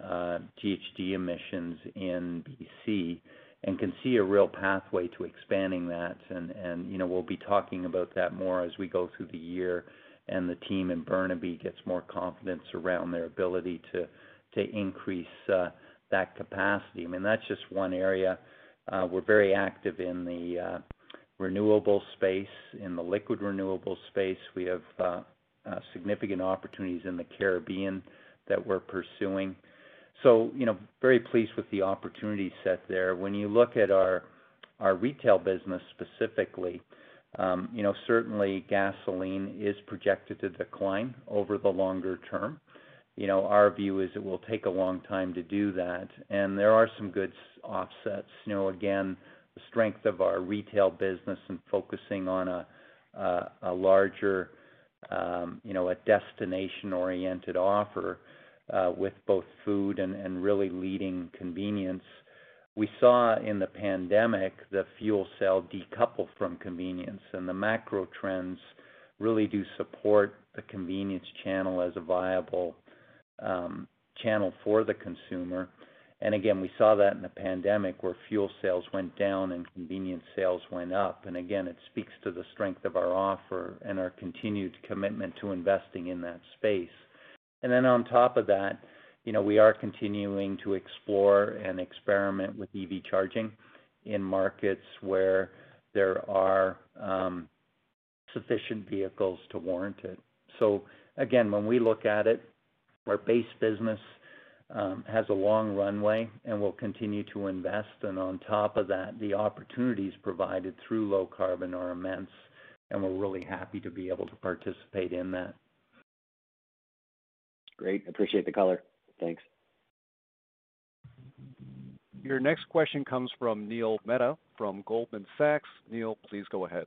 [SPEAKER 3] GHG emissions in BC and can see a real pathway to expanding that. And, and you know, we'll be talking about that more as we go through the year and the team in Burnaby gets more confidence around their ability to to increase uh, that capacity. I mean, that's just one area. Uh, We're very active in the uh, renewable space. In the liquid renewable space, we have significant opportunities in the Caribbean that we're pursuing. So, you know, very pleased with the opportunity set there. When you look at our our retail business specifically, um, you know, certainly gasoline is projected to decline over the longer term. You know, our view is it will take a long time to do that, and there are some good offsets. You know, again, the strength of our retail business and focusing on a a larger, um, you know, a destination-oriented offer, Uh, with both food and really leading convenience. We saw in the pandemic the fuel cell decouple from convenience, and the macro trends really do support the convenience channel as a viable um, channel for the consumer. And again, we saw that in the pandemic where fuel sales went down and convenience sales went up. And again, it speaks to the strength of our offer and our continued commitment to investing in that space. And then on top of that, you know, we are continuing to explore and experiment with EV charging in markets where there are um, sufficient vehicles to warrant it. So again, when we look at it, our base business um, has a long runway, and we'll continue to invest. And on top of that, the opportunities provided through low carbon are immense, and we're really happy to be able to participate in that.
[SPEAKER 9] Great. Appreciate the color. Thanks.
[SPEAKER 1] Your next question comes from Neil Mehta from Goldman Sachs. Neil, please go ahead.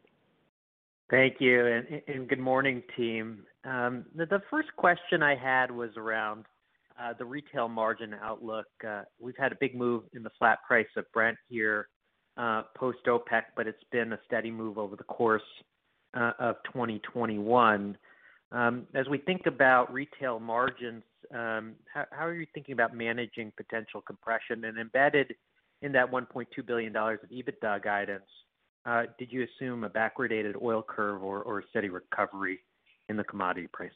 [SPEAKER 10] Thank you, and good morning, team. Um, the first question I had was around uh, the retail margin outlook. Uh, we've had a big move in the flat price of Brent here uh, post OPEC, but it's been a steady move over the course of 2021. Um, as we think about retail margins, um, how are you thinking about managing potential compression? And embedded in that $1.2 billion of EBITDA guidance, uh, did you assume a backwardated oil curve or a steady recovery in the commodity price?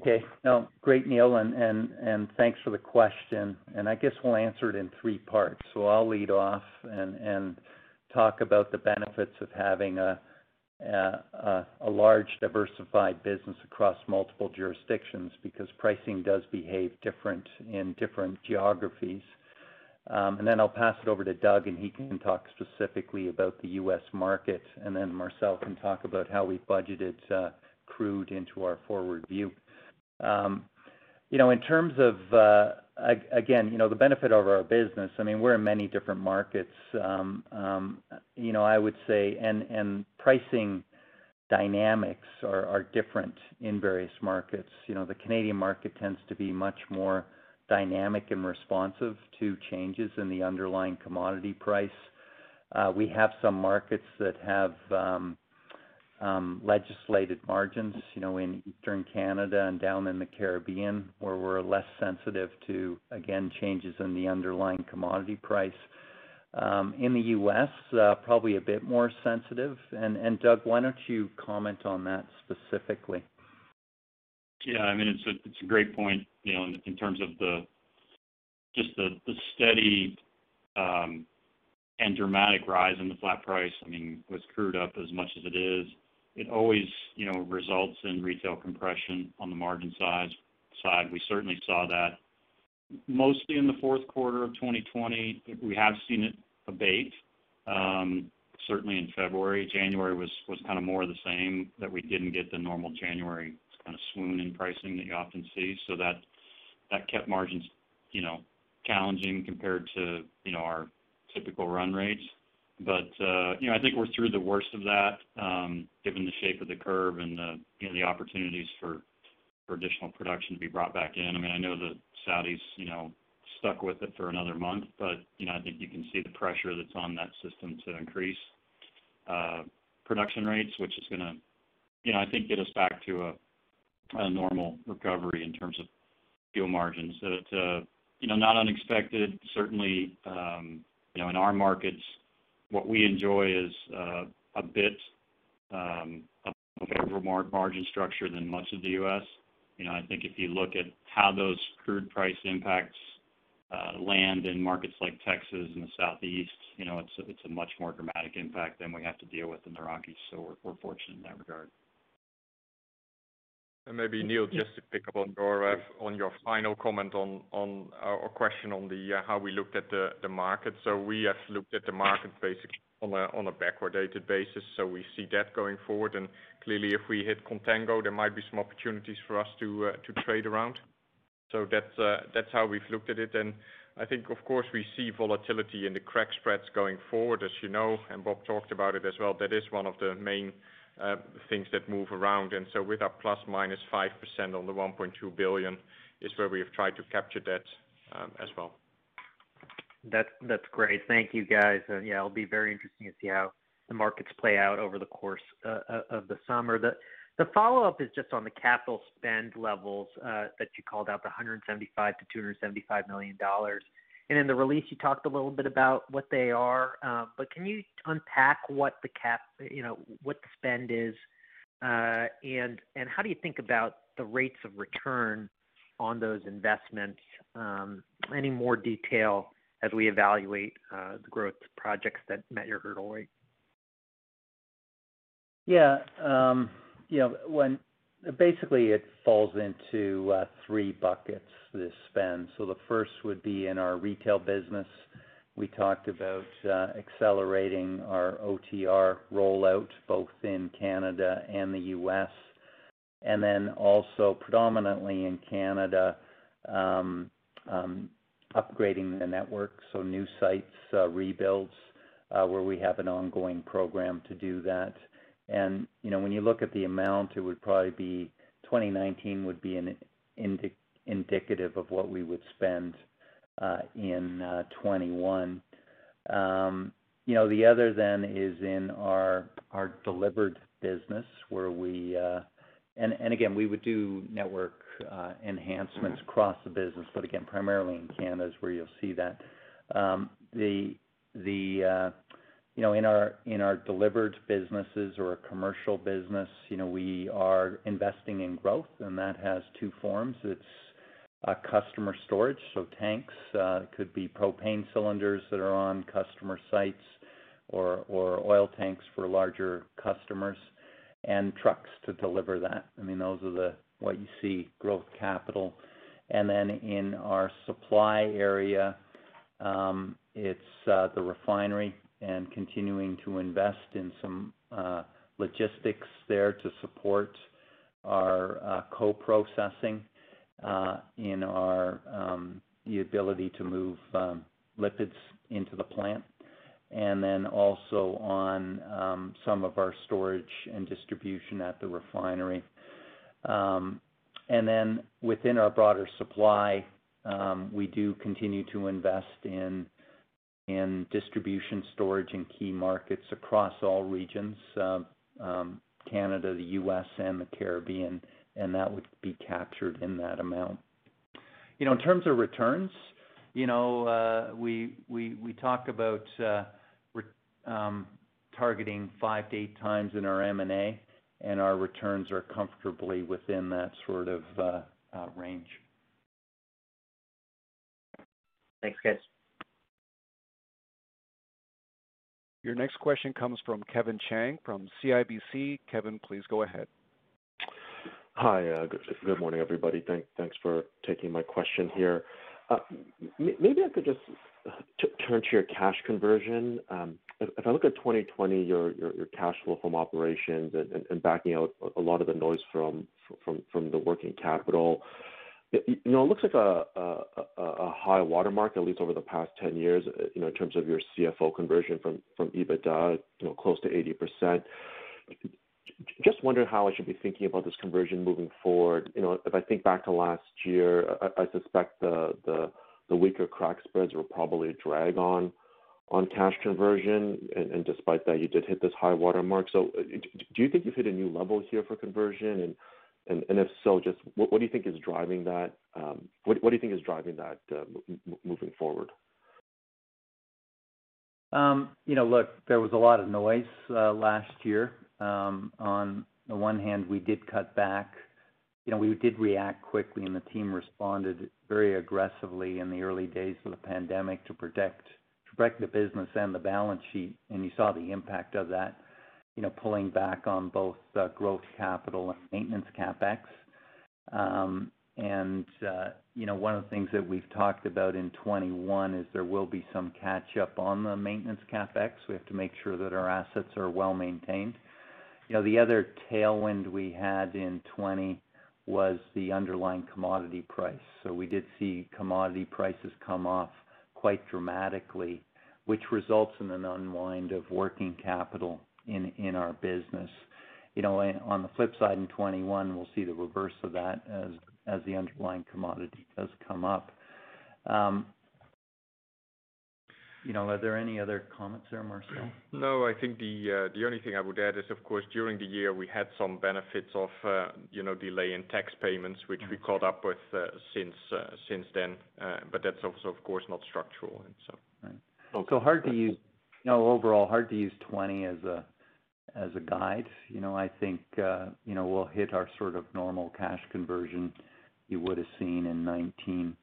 [SPEAKER 3] Okay. No, great, Neil, and and thanks for the question. And I guess we'll answer it in three parts. So I'll lead off and and talk about the benefits of having a Uh, large diversified business across multiple jurisdictions because pricing does behave different in different geographies. Um, and then I'll pass it over to Doug, and he can talk specifically about the U.S. market, and then Marcel can talk about how we budgeted uh, crude into our forward view. Um, you know, in terms of uh, again, you know, the benefit of our business, I mean, we're in many different markets. Um, um, you know, I would say and and pricing dynamics are are different in various markets. You know, the Canadian market tends to be much more dynamic and responsive to changes in the underlying commodity price. Uh, we have some markets that have um, Um, legislated margins, you know, in Eastern Canada and down in the Caribbean, where we're less sensitive to, again, changes in the underlying commodity price. Um, in the U.S., uh, probably a bit more sensitive. And, and Doug, why don't you comment on that specifically?
[SPEAKER 5] Yeah, I mean, it's a great point, you know, in terms of the just the the steady um, and dramatic rise in the flat price. I mean, with crude up as much as it is, it always, you know, results in retail compression on the margin size side. We certainly saw that mostly in the fourth quarter of 2020. We have seen it abate, um, certainly in February. January was was kind of more of the same, that we didn't get the normal January kind of swoon in pricing that you often see. So that that kept margins, you know, challenging compared to, you know, our typical run rates. But uh, you know, I think we're through the worst of that, um, given the shape of the curve and the, you know, the opportunities for additional production to be brought back in. I mean, I know the Saudis, you know, stuck with it for another month, but, you know, I think you can see the pressure that's on that system to increase uh, production rates, which is gonna, you know, I think get us back to a normal recovery in terms of fuel margins. So it's, uh, you know, not unexpected. Certainly, um, you know, in our markets, what we enjoy is uh, a bit um, of a favorable margin structure than much of the U.S. You know, I think if you look at how those crude price impacts uh, land in markets like Texas and the Southeast, you know, it's it's a much more dramatic impact than we have to deal with in the Rockies. So we're fortunate in that regard.
[SPEAKER 4] Maybe Neil, just to pick up on your uh on your final comment on on uh, or question on the uh, how we looked at the the market. So we have looked at the market basically on a backwardated basis. So we see that going forward. And clearly, if we hit contango, there might be some opportunities for us to uh, to trade around. So that's that's how we've looked at it. And I think, of course, we see volatility in the crack spreads going forward, as you know, and Bob talked about it as well. That is one of the main Uh, things that move around. And so with our ±5% on the 1.2 billion is where we have tried to capture that, um, as well.
[SPEAKER 10] That's great. Thank you, guys. Uh, yeah, it'll be very interesting to see how the markets play out over the course uh, of the summer. The follow-up is just on the capital spend levels that you called out, the $175 million-$275 million. And in the release, you talked a little bit about what they are. Uh, but can you unpack what the cap, you know, what the spend is, uh, and and how do you think about the rates of return on those investments? Um, Any more detail as we evaluate uh, the growth projects that met your hurdle rate?
[SPEAKER 3] Yeah. You know, basically, it falls into uh, three buckets, this spend. So The first would be in our retail business. We talked about uh, accelerating our OTR rollout, both in Canada and the U.S. And Then also predominantly in Canada, um, um, upgrading the network, so new sites, uh, rebuilds, where we have an ongoing program to do that. And you know, when you look at the amount, it would probably be 2019 would be an indi- indicative of what we would spend uh, in uh, 2021. Um, you know, the other then is in our our delivered business where we uh, and and again we would do network uh, enhancements mm-hmm. across the business, but again, primarily in Canada is where you'll see that. Um, uh, You know, in our in our delivered businesses or a commercial business, you know, we are investing in growth, and that has two forms. It's a customer storage, so tanks, uh, could be propane cylinders that are on customer sites or or oil tanks for larger customers, and trucks to deliver that. I mean, those are the what you see growth capital. And then in our supply area, um, it's uh, the refinery and continuing to invest in some logistics there to support our co-processing uh, in our the ability to move um, lipids into the plant. And then also on um, some of our storage and distribution at the refinery. Um and then within our broader supply, we do continue to invest in distribution storage in key markets across all regions, um, Canada, the U.S., and the Caribbean, and that would be captured in that amount. You know, in terms of returns, you know, uh, we talk about uh, um, targeting 5-8x in our M&A, and our returns are comfortably within that sort of uh, range.
[SPEAKER 10] Thanks, guys.
[SPEAKER 1] Your next question comes from Kevin Chiang from CIBC. Kevin, please go ahead.
[SPEAKER 11] Hi. Uh, Good good morning, everybody. Thanks for taking my question here. Uh, Maybe I could just turn to your cash conversion. Um, If I look at 2020, your cash flow from operations and backing out a lot of the noise from, from, from the working capital, you know, it looks like a a, a high watermark, at least over the past 10 years, uh, you know, in terms of your CFO conversion from from EBITDA, you know, close to 80%. Just wondering how I should be thinking about this conversion moving forward. You know, if I think back to last year, I suspect the the, the weaker crack spreads were probably a drag on on cash conversion. And, and despite that, you did hit this high watermark. So uh, do you think you've hit a new level here for conversion? And if so, just what do you think is driving that Um what do you think is driving that uh moving forward?
[SPEAKER 3] You know, look, there was a lot of noise last year. On the one hand, we did cut back. You know, we did react quickly, and the team responded very aggressively in the early days of the pandemic to protect the business and the balance sheet. And you saw the impact of that, you know, pulling back on both uh, growth capital and maintenance CapEx. Um, and uh, you know, one of the things that we've talked about in 2021 is there will be some catch up on the maintenance CapEx. We have to make sure that our assets are well-maintained. You know, the other tailwind we had in 2020 was the underlying commodity price. So we did see commodity prices come off quite dramatically, which results in an unwind of working capital in our business. You know, on the flip side, in 2021, we'll see the reverse of that as the underlying commodity does come up. Um, you know, are there any other comments there, Marcel?
[SPEAKER 4] No, I think uh, the only thing I would add is, of course, during the year, we had some benefits of, uh, you know, delay in tax payments, which we caught up with, uh, since then. But that's also, of course, not structural.
[SPEAKER 3] Right. Hard to use, you know, overall hard to use 2020 as a guide. You know, I think, you know, we'll hit our sort of normal cash conversion you would have seen in 2019,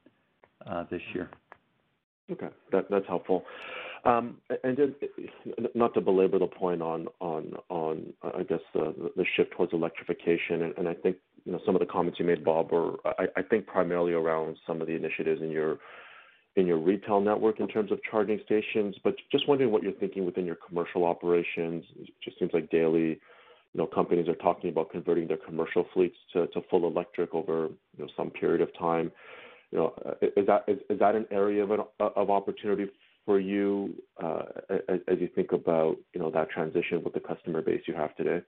[SPEAKER 3] this year.
[SPEAKER 11] Okay. That's helpful. And then not to belabor the point on, on uh I guess, the shift towards electrification, and I think, you know, some of the comments you made, Bob, were, I think primarily around some of the initiatives in your retail network in terms of charging stations. But just wondering what you're thinking within your commercial operations. It just seems like daily, you know, companies are talking about converting their commercial fleets to to full electric over, you know, some period of time. You know, is that is is that an area of of opportunity for you, uh, as you think about, you know, that transition with the customer base you have today?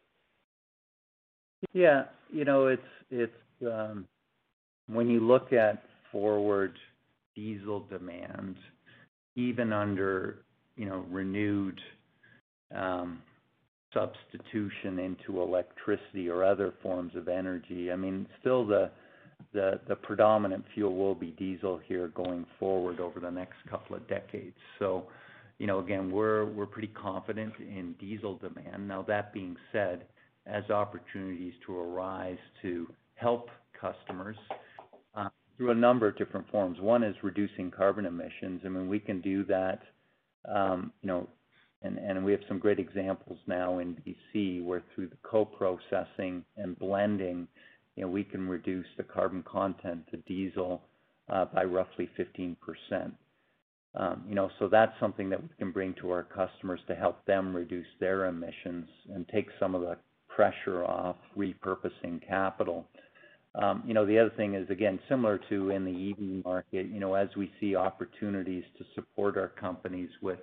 [SPEAKER 3] Yeah. You know, it's when you look at forward diesel demand, even under, you know, renewed um, substitution into electricity or other forms of energy, I mean, still the predominant fuel will be diesel here going forward over the next couple of decades. So you know, again, we're pretty confident in diesel demand. Now, that being said, as opportunities to arise to help customers through a number of different forms. One is reducing carbon emissions. I mean, we can do that, um, you know, and and we have some great examples now in BC, where through the co-processing and blending, you know, we can reduce the carbon content of diesel uh, by roughly 15%. Um, You know, so that's something that we can bring to our customers to help them reduce their emissions and take some of the pressure off repurposing capital. Um, you know, the other thing is, again, similar to in the EV market, you know, as we see opportunities to support our companies with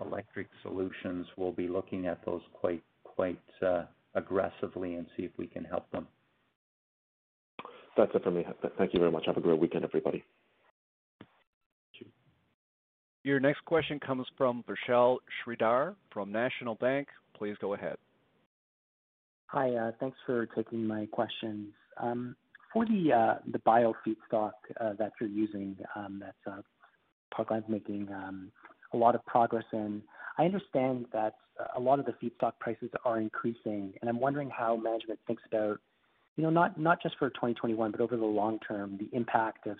[SPEAKER 3] electric solutions, we'll be looking at those quite quite uh, aggressively and see if we can help them.
[SPEAKER 11] That's it for me. Thank you very much. Have a great weekend, everybody.
[SPEAKER 1] Your next question comes from Vishal Shreedhar from National Bank. Please go ahead.
[SPEAKER 12] Hi, uh, thanks for taking my questions. Um, for the uh, the bio feedstock uh, that you're using, um, that uh, Parkland's making um, a lot of progress in, I understand that a lot of the feedstock prices are increasing, and I'm wondering how management thinks about, you know, not not just for 2021, but over the long term, the impact of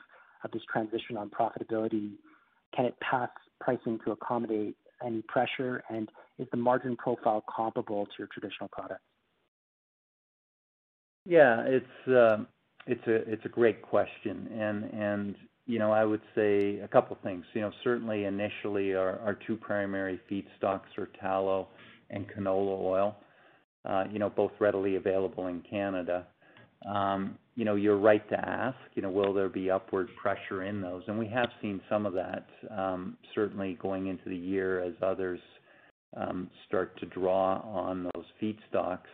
[SPEAKER 12] this transition on profitability. Can it pass pricing to accommodate any pressure? And is the margin profile comparable to your traditional products?
[SPEAKER 3] Yeah, it's um it's a it's a great question. And and you know, I would say a couple things. You know, certainly initially our two primary feedstocks are tallow and canola oil, uh, you know, both readily available in Canada. Um, you know, you're right to ask, you know, will there be upward pressure in those? And we have seen some of that, um, certainly going into the year as others um, start to draw on those feedstocks.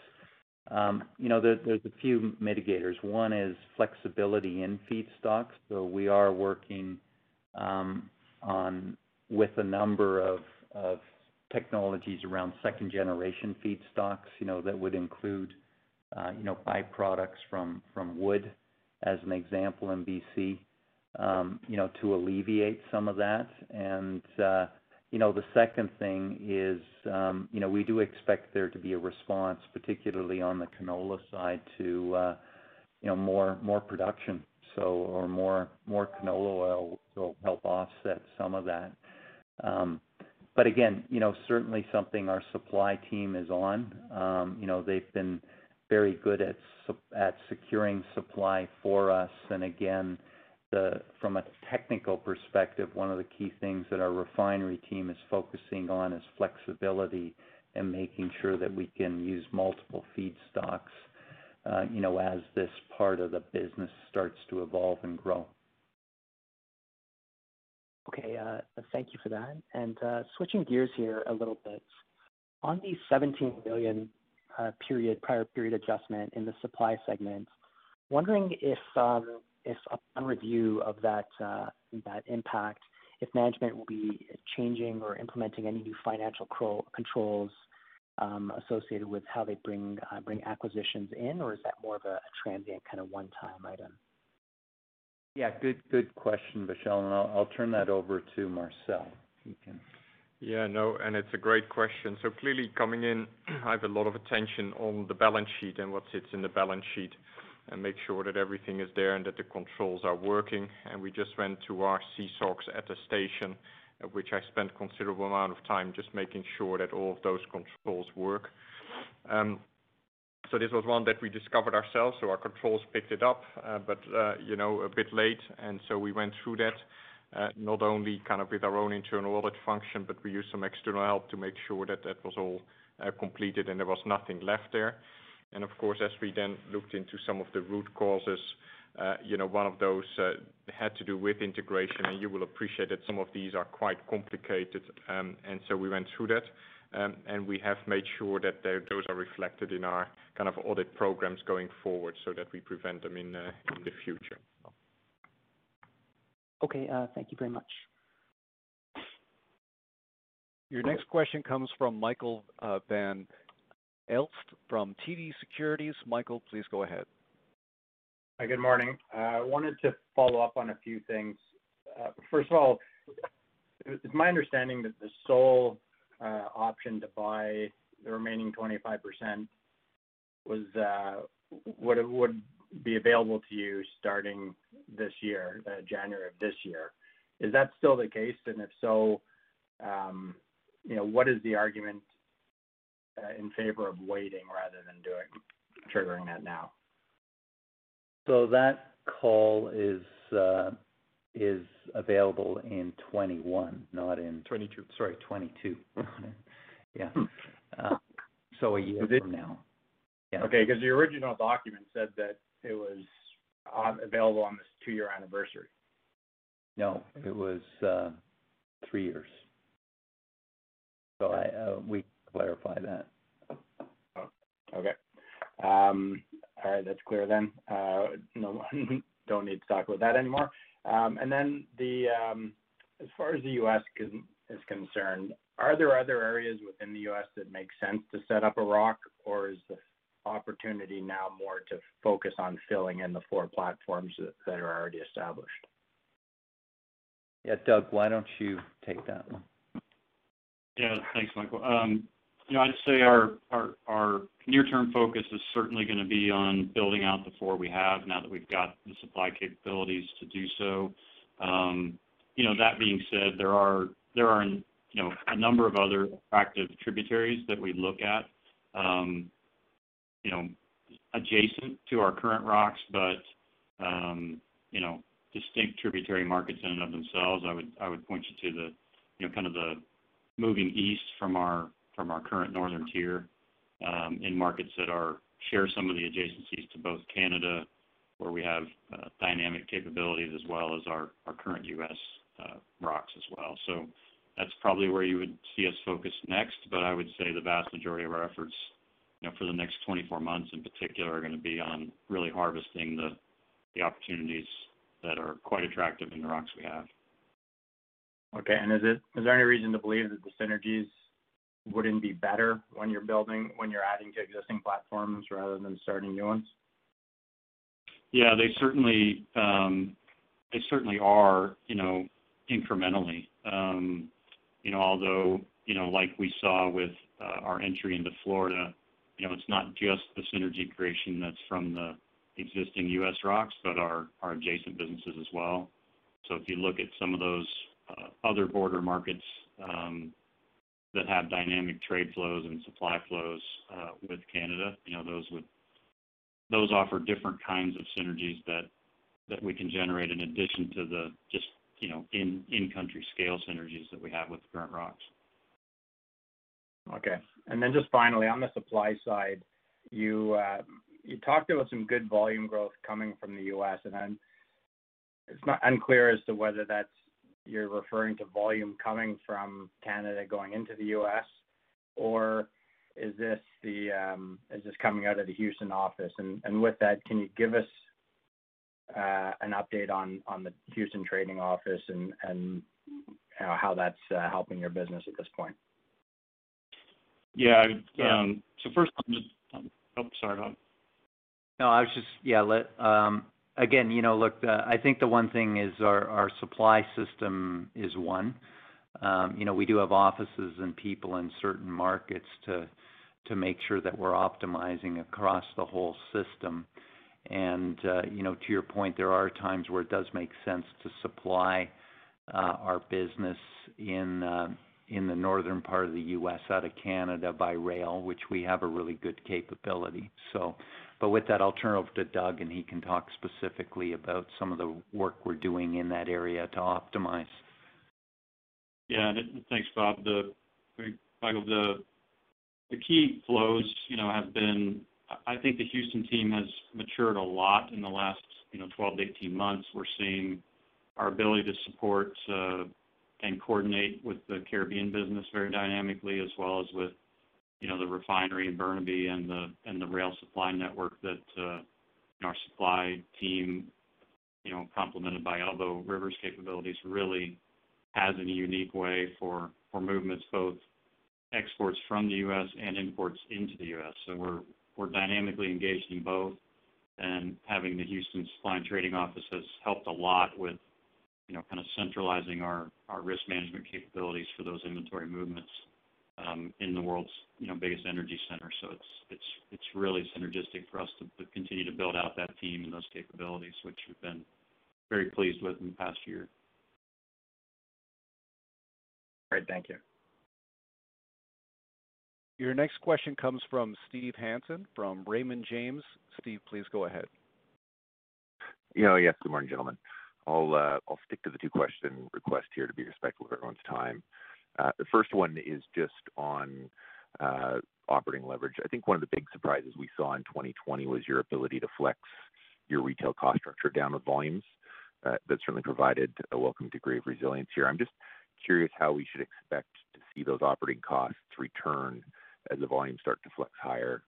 [SPEAKER 3] Um, you know, there's a few mitigators. One is flexibility in feedstocks. So we are working um, on with a number of technologies around second-generation feedstocks, you know, that would include uh, you know, byproducts from from wood, as an example in BC, um, you know, to alleviate some of that. Uh, You know, the second thing is, um, you know, we do expect there to be a response, particularly on the canola side to, uh, you know, more more production, so or more more canola oil will help offset some of that. Um, but again, you know, certainly something our supply team is on. Um, you know, they've been very good at at securing supply for us. And again, from a technical perspective, one of the key things that our refinery team is focusing on is flexibility and making sure that we can use multiple feedstocks, uh, you know, as this part of the business starts to evolve and grow.
[SPEAKER 12] Okay. Uh, thank you for that. And uh, switching gears here a little bit. On the 17 million uh, prior period adjustment in the supply segment, wondering if um, upon review of uh, that impact, if management will be changing or implementing any new financial controls um, associated with how they uh, bring acquisitions in, or is that more of a transient kind of one-time item?
[SPEAKER 3] Yeah, good question, Vishal, and I'll turn that over to Marcel. You can.
[SPEAKER 4] Yeah, no, and it's a great question. So clearly coming in, I have a lot of attention on the balance sheet and what sits in the balance sheet and make sure that everything is there and that the controls are working. And we just went to our SOX attestation, which I spent considerable amount of time just making sure that all of those controls work. Um, so this was one that we discovered ourselves, so our controls picked it up, uh, but uh, you know, a bit late. And so we went through that, uh, not only kind of with our own internal audit function, but we used some external help to make sure that that was all completed and there was nothing left there. And of course, as we then looked into some of the root causes, uh, you know, one of those uh, had to do with integration, and you will appreciate that some of these are quite complicated. Um and so we went through that, um, and we have made sure that those are reflected in our kind of audit programs going forward so that we prevent them in uh, the future.
[SPEAKER 12] Okay. Thank you very much.
[SPEAKER 1] Your next question comes from Michael Van Aelst from TD Securities. Michael, please go ahead.
[SPEAKER 13] Hi, good morning. Uh, I wanted to follow up on a few things. Uh, first of all, it's my understanding that the Sol uh, option to buy the remaining 25% was what would be available to you starting this year, January of this year. Is that still the case? And if so, um, you know, what is the argument Uh, in favor of waiting rather than doing triggering that now?
[SPEAKER 3] So that call is uh, is available in 21, not in-
[SPEAKER 4] 22.
[SPEAKER 3] Sorry, 22. Yeah. Hmm. Uh, so a year from now. Yeah.
[SPEAKER 13] Okay, because the original document said that it was available on this two-year anniversary.
[SPEAKER 3] No, it was three years. So I, uh, we clarify that.
[SPEAKER 13] Oh, okay. Um, all right, that's clear then. Uh, no, don't need to talk about that anymore. Um, and then, um, as far as the U.S. is concerned, are there other areas within the U.S. that make sense to set up a ROC, or is the opportunity now more to focus on filling in the four platforms that are already established?
[SPEAKER 3] Yeah. Doug, why don't you take that one?
[SPEAKER 5] Yeah. Thanks, Michael. Know, I'd say our near-term focus is certainly gonna be on building out the four we have now that we've got the supply capabilities to do so. Um, you know, that being said, there are a number of other attractive tributaries that we look at, um, you know, adjacent to our current ROCs, but um, you know, distinct tributary markets in and of themselves. I would point you to the, you know, kind of the moving east from our current northern tier, um, in markets that share some of the adjacencies to both Canada, where we have uh, dynamic capabilities as well as our current U.S. Uh, ROCs as well. So that's probably where you would see us focus next. But I would say the vast majority of our efforts, for the next 24 months in particular, are gonna be on really harvesting the opportunities that are quite attractive in the ROCs we have.
[SPEAKER 13] Okay. And is there any reason to believe that the synergies wouldn't be better when you're building, when you're adding to existing platforms rather than starting new ones?
[SPEAKER 5] Yeah, they certainly um, they certainly are, you know, incrementally. Um, you know, although, you know, like we saw with uh, our entry into Florida, you know, it's not just the synergy creation that's from the existing U.S. ROCs, but our adjacent businesses as well. So if you look at some of those uh, other border markets um, that have dynamic trade flows and supply flows uh, with Canada, you know, those offer different kinds of synergies that we can generate in addition to the just, you know, in-country scale synergies that we have with the current ROCs.
[SPEAKER 13] Okay. And then just finally, on the supply side, you uh, talked about some good volume growth coming from the U.S., and it's not unclear as to whether that's you're referring to volume coming from Canada going into the U.S., or is this the um, is this coming out of the Houston office? And, and with that, can you give us uh, an update on the Houston trading office and you know, how that's uh, helping your business at this point?
[SPEAKER 5] Yeah.
[SPEAKER 3] Um, yeah.
[SPEAKER 5] First, oh, sorry, Bob.
[SPEAKER 3] No, again, you know, look, I think the one thing is our supply system is one. Um, you know, we do have offices and people in certain markets to to make sure that we're optimizing across the whole system. And uh, you know, to your point, there are times where it does make sense to supply uh, our business in uh, the northern part of the U.S. out of Canada by rail, which we have a really good capability. So, but with that, I'll turn over to Doug, and he can talk specifically about some of the work we're doing in that area to optimize.
[SPEAKER 5] Yeah. Thanks, Bob. Michael, the key flows, you know, have been. I think the Houston team has matured a lot in the last, you know, 12 to 18 months. We're seeing our ability to support uh, and coordinate with the Caribbean business very dynamically, as well as with, you know, the refinery in Burnaby and the and the rail supply network that uh, our supply team, you know, complemented by Elbow River's capabilities, really has in a unique way for movements, both exports from the U.S. and imports into the U.S. So we're we're dynamically engaged in both. And having the Houston supply and trading office has helped a lot with, you know, kind of centralizing our risk management capabilities for those inventory movements um, in the world's, you know, biggest energy center. So it's really synergistic for us to continue to build out that team and those capabilities, which we've been very pleased with in the past year.
[SPEAKER 13] Great. Thank you.
[SPEAKER 1] Your next question comes from Steve Hansen from Raymond James. Steve, please go ahead.
[SPEAKER 14] Yeah. Oh, yes, good morning, gentlemen. Uh, I'll stick to the two-question request here to be respectful of everyone's time. Uh, the first one is just on uh, operating leverage. I think one of the big surprises we saw in 2020 was your ability to flex your retail cost structure down with volumes. That certainly provided a welcome degree of resilience here. I'm just curious how we should expect to see those operating costs return as the volumes start to flex higher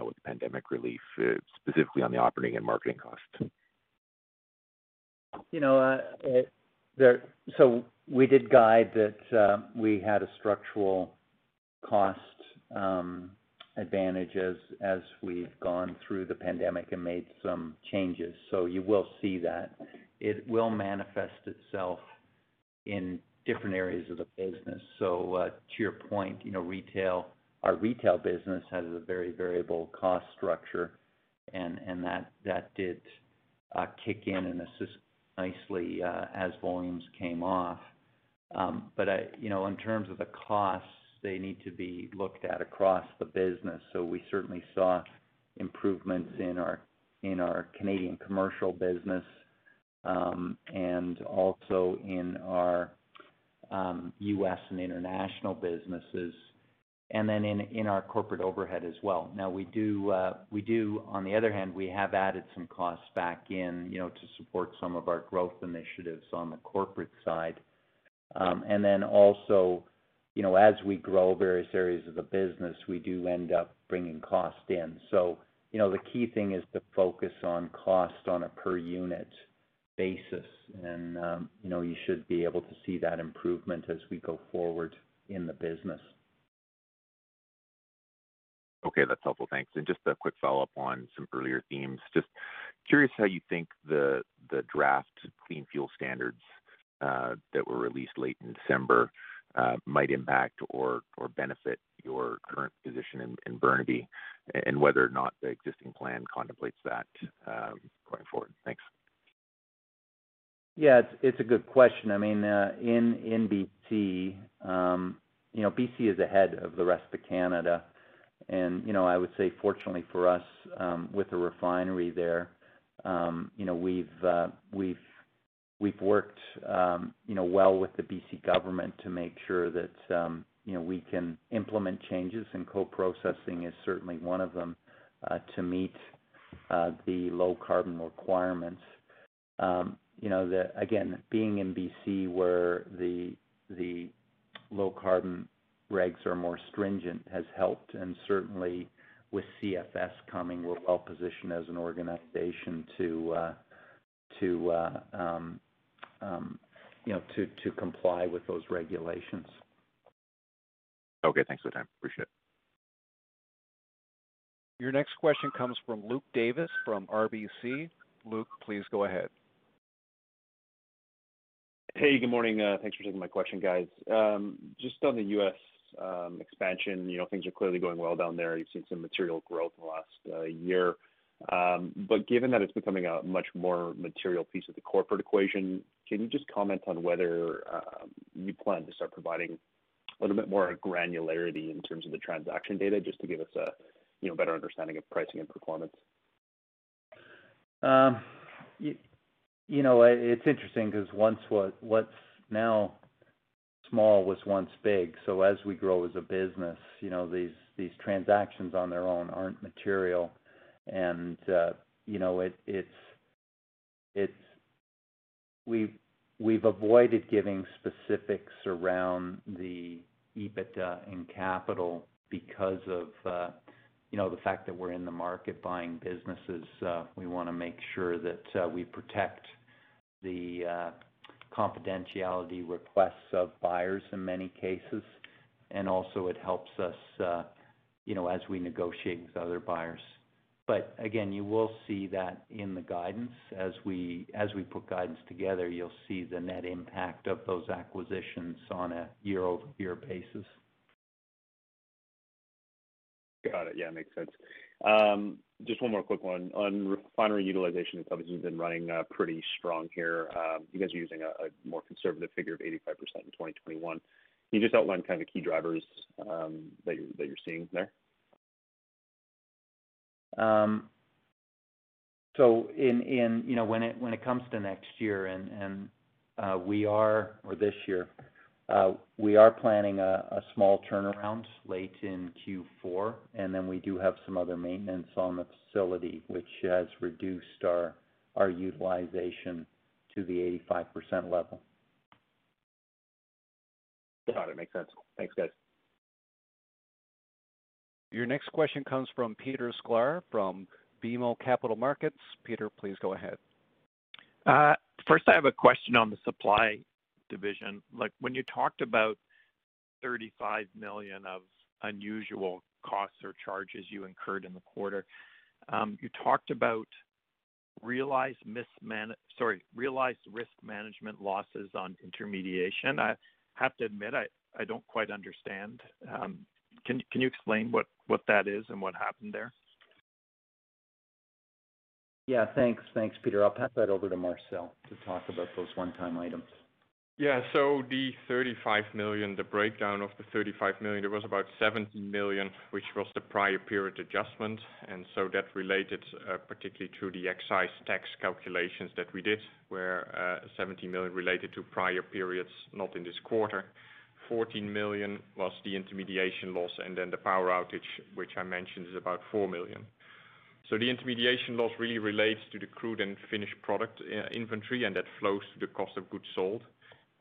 [SPEAKER 14] with the pandemic relief, specifically on the operating and marketing costs.
[SPEAKER 3] You know, uh, there. So we did guide that um, we had a structural cost um, advantage as we've gone through the pandemic and made some changes. So you will see that. It will manifest itself in different areas of the business. So, uh, to your point, you know, retail, our retail business has a very variable cost structure, and that did uh, kick in and assist nicely uh, as volumes came off. Um, but you know, in terms of the costs, they need to be looked at across the business. So we certainly saw improvements in our in our Canadian commercial business, um, and also in our um, U.S. and international businesses, and then in our corporate overhead as well. Now we do, uh we do, on the other hand, we have added some costs back in, you know, to support some of our growth initiatives on the corporate side. And then also, you know, as we grow various areas of the business, we do end up bringing cost in. So, you know, the key thing is to focus on cost on a per unit basis. And um, you know, you should be able to see that improvement as we go forward in the business.
[SPEAKER 14] Okay, that's helpful. Thanks. And just a quick follow-up on some earlier themes. Just curious how you think the the draft Clean Fuel Standards uh, that were released late in December uh, might impact or benefit your current position in Burnaby, and whether or not the existing plan contemplates that um, going forward. Thanks.
[SPEAKER 3] Yeah, it's it's a good question. I mean, uh in BC, um, you know, BC is ahead of the rest of Canada. And, you know, I would say fortunately for us, um, with the refinery there, um, you know, we've uh, worked, um, you know, well with the BC government to make sure that, you know, we can implement changes, and co-processing is certainly one of them, uh, to meet uh, the low carbon requirements. You know, again, being in BC where the low carbon regs are more stringent has helped. And certainly with CFS coming, we're well positioned as an organization to um, um, you know, to comply with those regulations.
[SPEAKER 14] Okay, thanks for the time. Appreciate it.
[SPEAKER 1] Your next question comes from Luke Davis from RBC. Luke, please go ahead.
[SPEAKER 15] Hey, good morning. Uh, thanks for taking my question, guys. Um, just on the U.S. Um, expansion, you know, things are clearly going well down there. You've seen some material growth in the last uh, year. Um, but given that it's becoming a much more material piece of the corporate equation, can you just comment on whether um, you plan to start providing a little bit more granularity in terms of the transaction data, just to give us a, you know, better understanding of pricing and performance?
[SPEAKER 3] Um, you know, it's interesting because once what what's now small was once big. So as we grow as a business, you know, these these transactions on their own aren't material. And, uh, you know, it's it's we've avoided giving specifics around the EBITDA and capital because of, uh, you know, the fact that we're in the market buying businesses. Uh, we wanna make sure that we protect the confidentiality requests of buyers in many cases. And also it helps us, you know, as we negotiate with other buyers. But again, you will see that in the guidance. As we put guidance together, you'll see the net impact of those acquisitions on a year-over-year basis.
[SPEAKER 15] Got it. Yeah, makes sense. Um, just one more quick one. On refinery utilization, it's obviously been running uh, pretty strong here. Um, you guys are using a more conservative figure of 85% in 2021. Can you just outline kind of the key drivers um, that you're seeing there?
[SPEAKER 3] You know, when it comes to next year and uh we are or this year, we are planning a small turnaround late in Q4, and then we do have some other maintenance on the facility, which has reduced our our utilization to the 85% level.
[SPEAKER 15] Got it. Makes sense. Thanks, guys.
[SPEAKER 1] Your next question comes from Peter Sklar from BMO Capital Markets. Peter, please go ahead.
[SPEAKER 16] Uh, first, I have a question on the supply division. Like, when you talked about 35 million of unusual costs or charges you incurred in the quarter. Um, you talked about realized risk management losses on intermediation. I have to admit, I don't quite understand. Um, can you explain what that is and what happened there?
[SPEAKER 3] Yeah, thanks. Thanks, Peter. I'll pass that over to Marcel to talk about those one-time items.
[SPEAKER 4] Yeah. So the 35 million, the breakdown of the 35 million, there was about 17 million, which was the prior period adjustment. And so that related uh, particularly to the excise tax calculations that we did, where uh, 17 million related to prior periods, not in this quarter. 14 million was the intermediation loss, and then the power outage, which I mentioned, is about 4 million. So The intermediation loss really relates to the crude and finished product uh, inventory, and that flows to the cost of goods sold.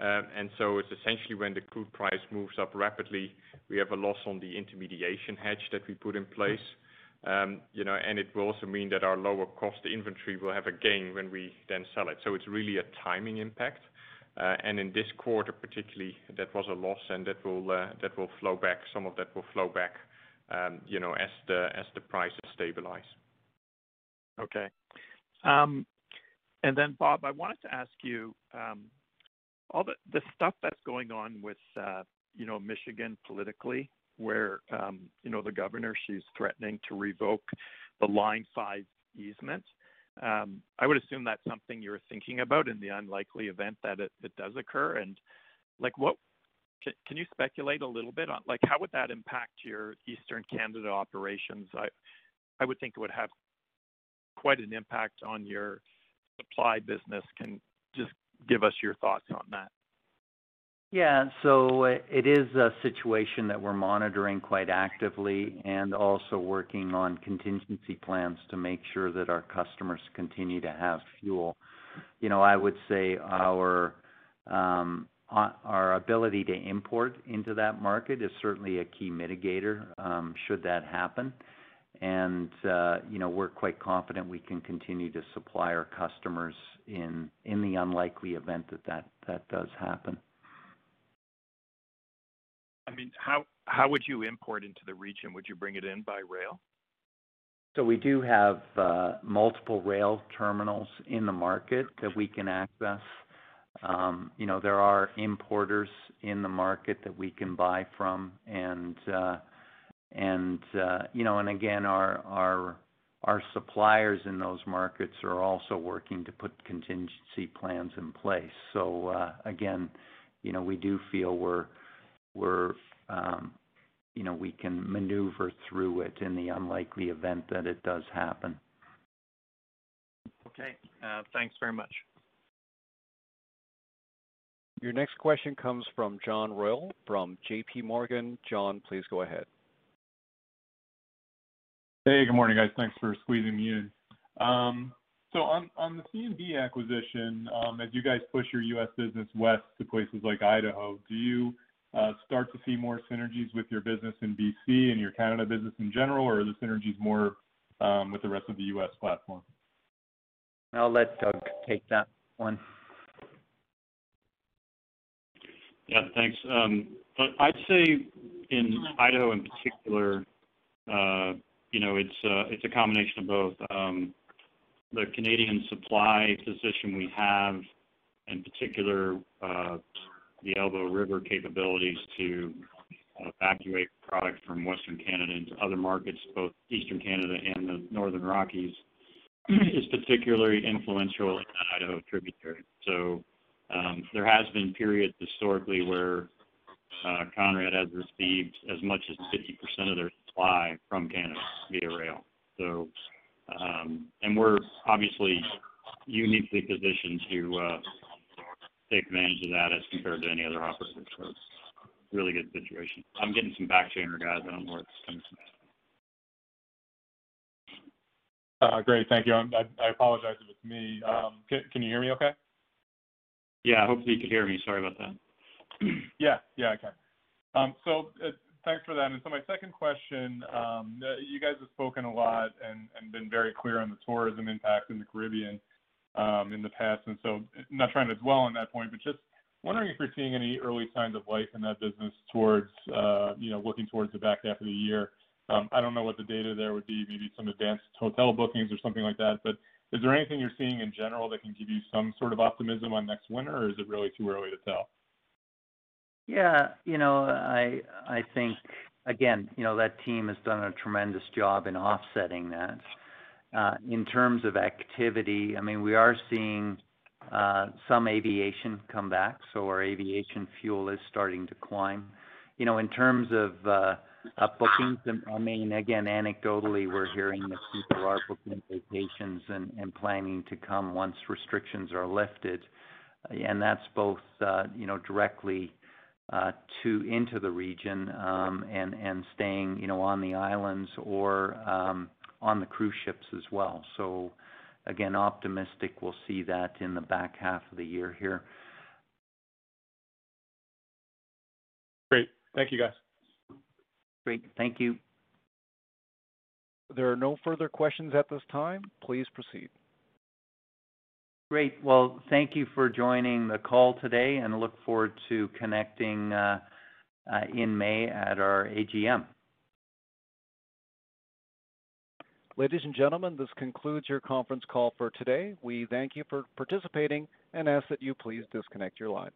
[SPEAKER 4] It's essentially when the crude price moves up rapidly, we have a loss on the intermediation hedge that we put in place. You know, and it will also mean that our lower cost inventory will have a gain when we then sell it. So it's really a timing impact. Uh and in this quarter particularly, that was a loss, and that will uh that will flow back. Some of that will flow back, you know, as the as the prices stabilize.
[SPEAKER 16] Okay. Um and then Bob, I wanted to ask you, all the the stuff that's going on with, uh, you know, Michigan politically, where, um, you know, the governor, she's threatening to revoke the Line 5 easement. Um, I would assume that's something you're thinking about in the unlikely event that it does occur. And like, what can you speculate a little bit on, like, how would that impact your Eastern Canada operations? I I would think it would have quite an impact on your supply business. Can just give us your thoughts on that?
[SPEAKER 3] Yeah. So it is a situation that we're monitoring quite actively and also working on contingency plans to make sure that our customers continue to have fuel. You know, I would say our um our ability to import into that market is certainly a key mitigator, should that happen. Uh, you know, we're quite confident we can continue to supply our customers in in the unlikely event that that does happen.
[SPEAKER 16] I mean, how how would you import into the region? Would you bring it in by rail?
[SPEAKER 3] So we do have uh, multiple rail terminals in the market that we can access. Um, you know, there are importers in the market that we can buy from. Uh, And uh, you know, and again, our suppliers in those markets are also working to put contingency plans in place. So uh again, you know, we do feel we're um, you know, we can maneuver through it in the unlikely event that it does happen.
[SPEAKER 16] Okay. Uh, thanks very much.
[SPEAKER 1] Your next question comes from John Royall from JPMorgan. John, please go ahead.
[SPEAKER 17] Hey, good morning, guys. Thanks for squeezing me in. Um so on the C&B acquisition, um, as you guys push your U.S. business west to places like Idaho, do you uh, start to see more synergies with your business in BC and your Canada business in general, or are the synergies more um, with the rest of the U.S. platform?
[SPEAKER 3] I'll let Doug take that one.
[SPEAKER 5] Yeah, thanks. Um, I'd say in Idaho in particular, uh, you know, uh, it's a combination of both. Um, the Canadian supply position we have, in particular, uh, the Elbow River capabilities to evacuate product from Western Canada into other markets, both Eastern Canada and the Northern Rockies, is particularly influential in that Idaho tributary. So um there has been periods historically where uh, Conrad has received as much as 50% of their supply from Canada via rail. So, um, and we're obviously uniquely positioned to take advantage of that as compared to any other operator. It's a really good situation. I'm getting some back chatter, guys. I don't know where it's coming from.
[SPEAKER 17] Great. Thank you. I I apologize if it's me. Um, Can can you hear me okay?
[SPEAKER 5] Yeah. Hopefully you can hear me. Sorry about that.
[SPEAKER 17] Yeah. Yeah, I can. Thanks for that. And so my second question, um, uh, you guys have spoken a lot and been very clear on the tourism impact in the Caribbean, um, in the past. And so uh, not trying to dwell on that point, but just wondering if you're seeing any early signs of life in that business towards, uh, you know, looking towards the back half of the year. Um, I don't know what the data there would be, maybe some advanced hotel bookings or something like that. But is there anything you're seeing in general that can give you some sort of optimism on next winter, or is it really too early to tell?
[SPEAKER 3] Yeah, you know, I I think again, you know, that team has done a tremendous job in offsetting that. Uh, in terms of activity, I mean, we are seeing uh, some aviation come back, so our aviation fuel is starting to climb. You know, in terms of uh, bookings, I mean, again, anecdotally, we're hearing that people are booking vacations and, and planning to come once restrictions are lifted. And that's both, uh, you know, directly uh, to into the region um, and and staying, you know, on the islands or um, on the cruise ships as well. So again, optimistic we'll see that in the back half of the year here.
[SPEAKER 17] Great. Thank you, guys.
[SPEAKER 3] Great. Thank you.
[SPEAKER 1] There are no further questions at this time. Please proceed.
[SPEAKER 3] Great. Well, thank you for joining the call today and look forward to connecting uh, uh, in May at our AGM.
[SPEAKER 1] Ladies and gentlemen, this concludes your conference call for today. We thank you for participating and ask that you please disconnect your lines.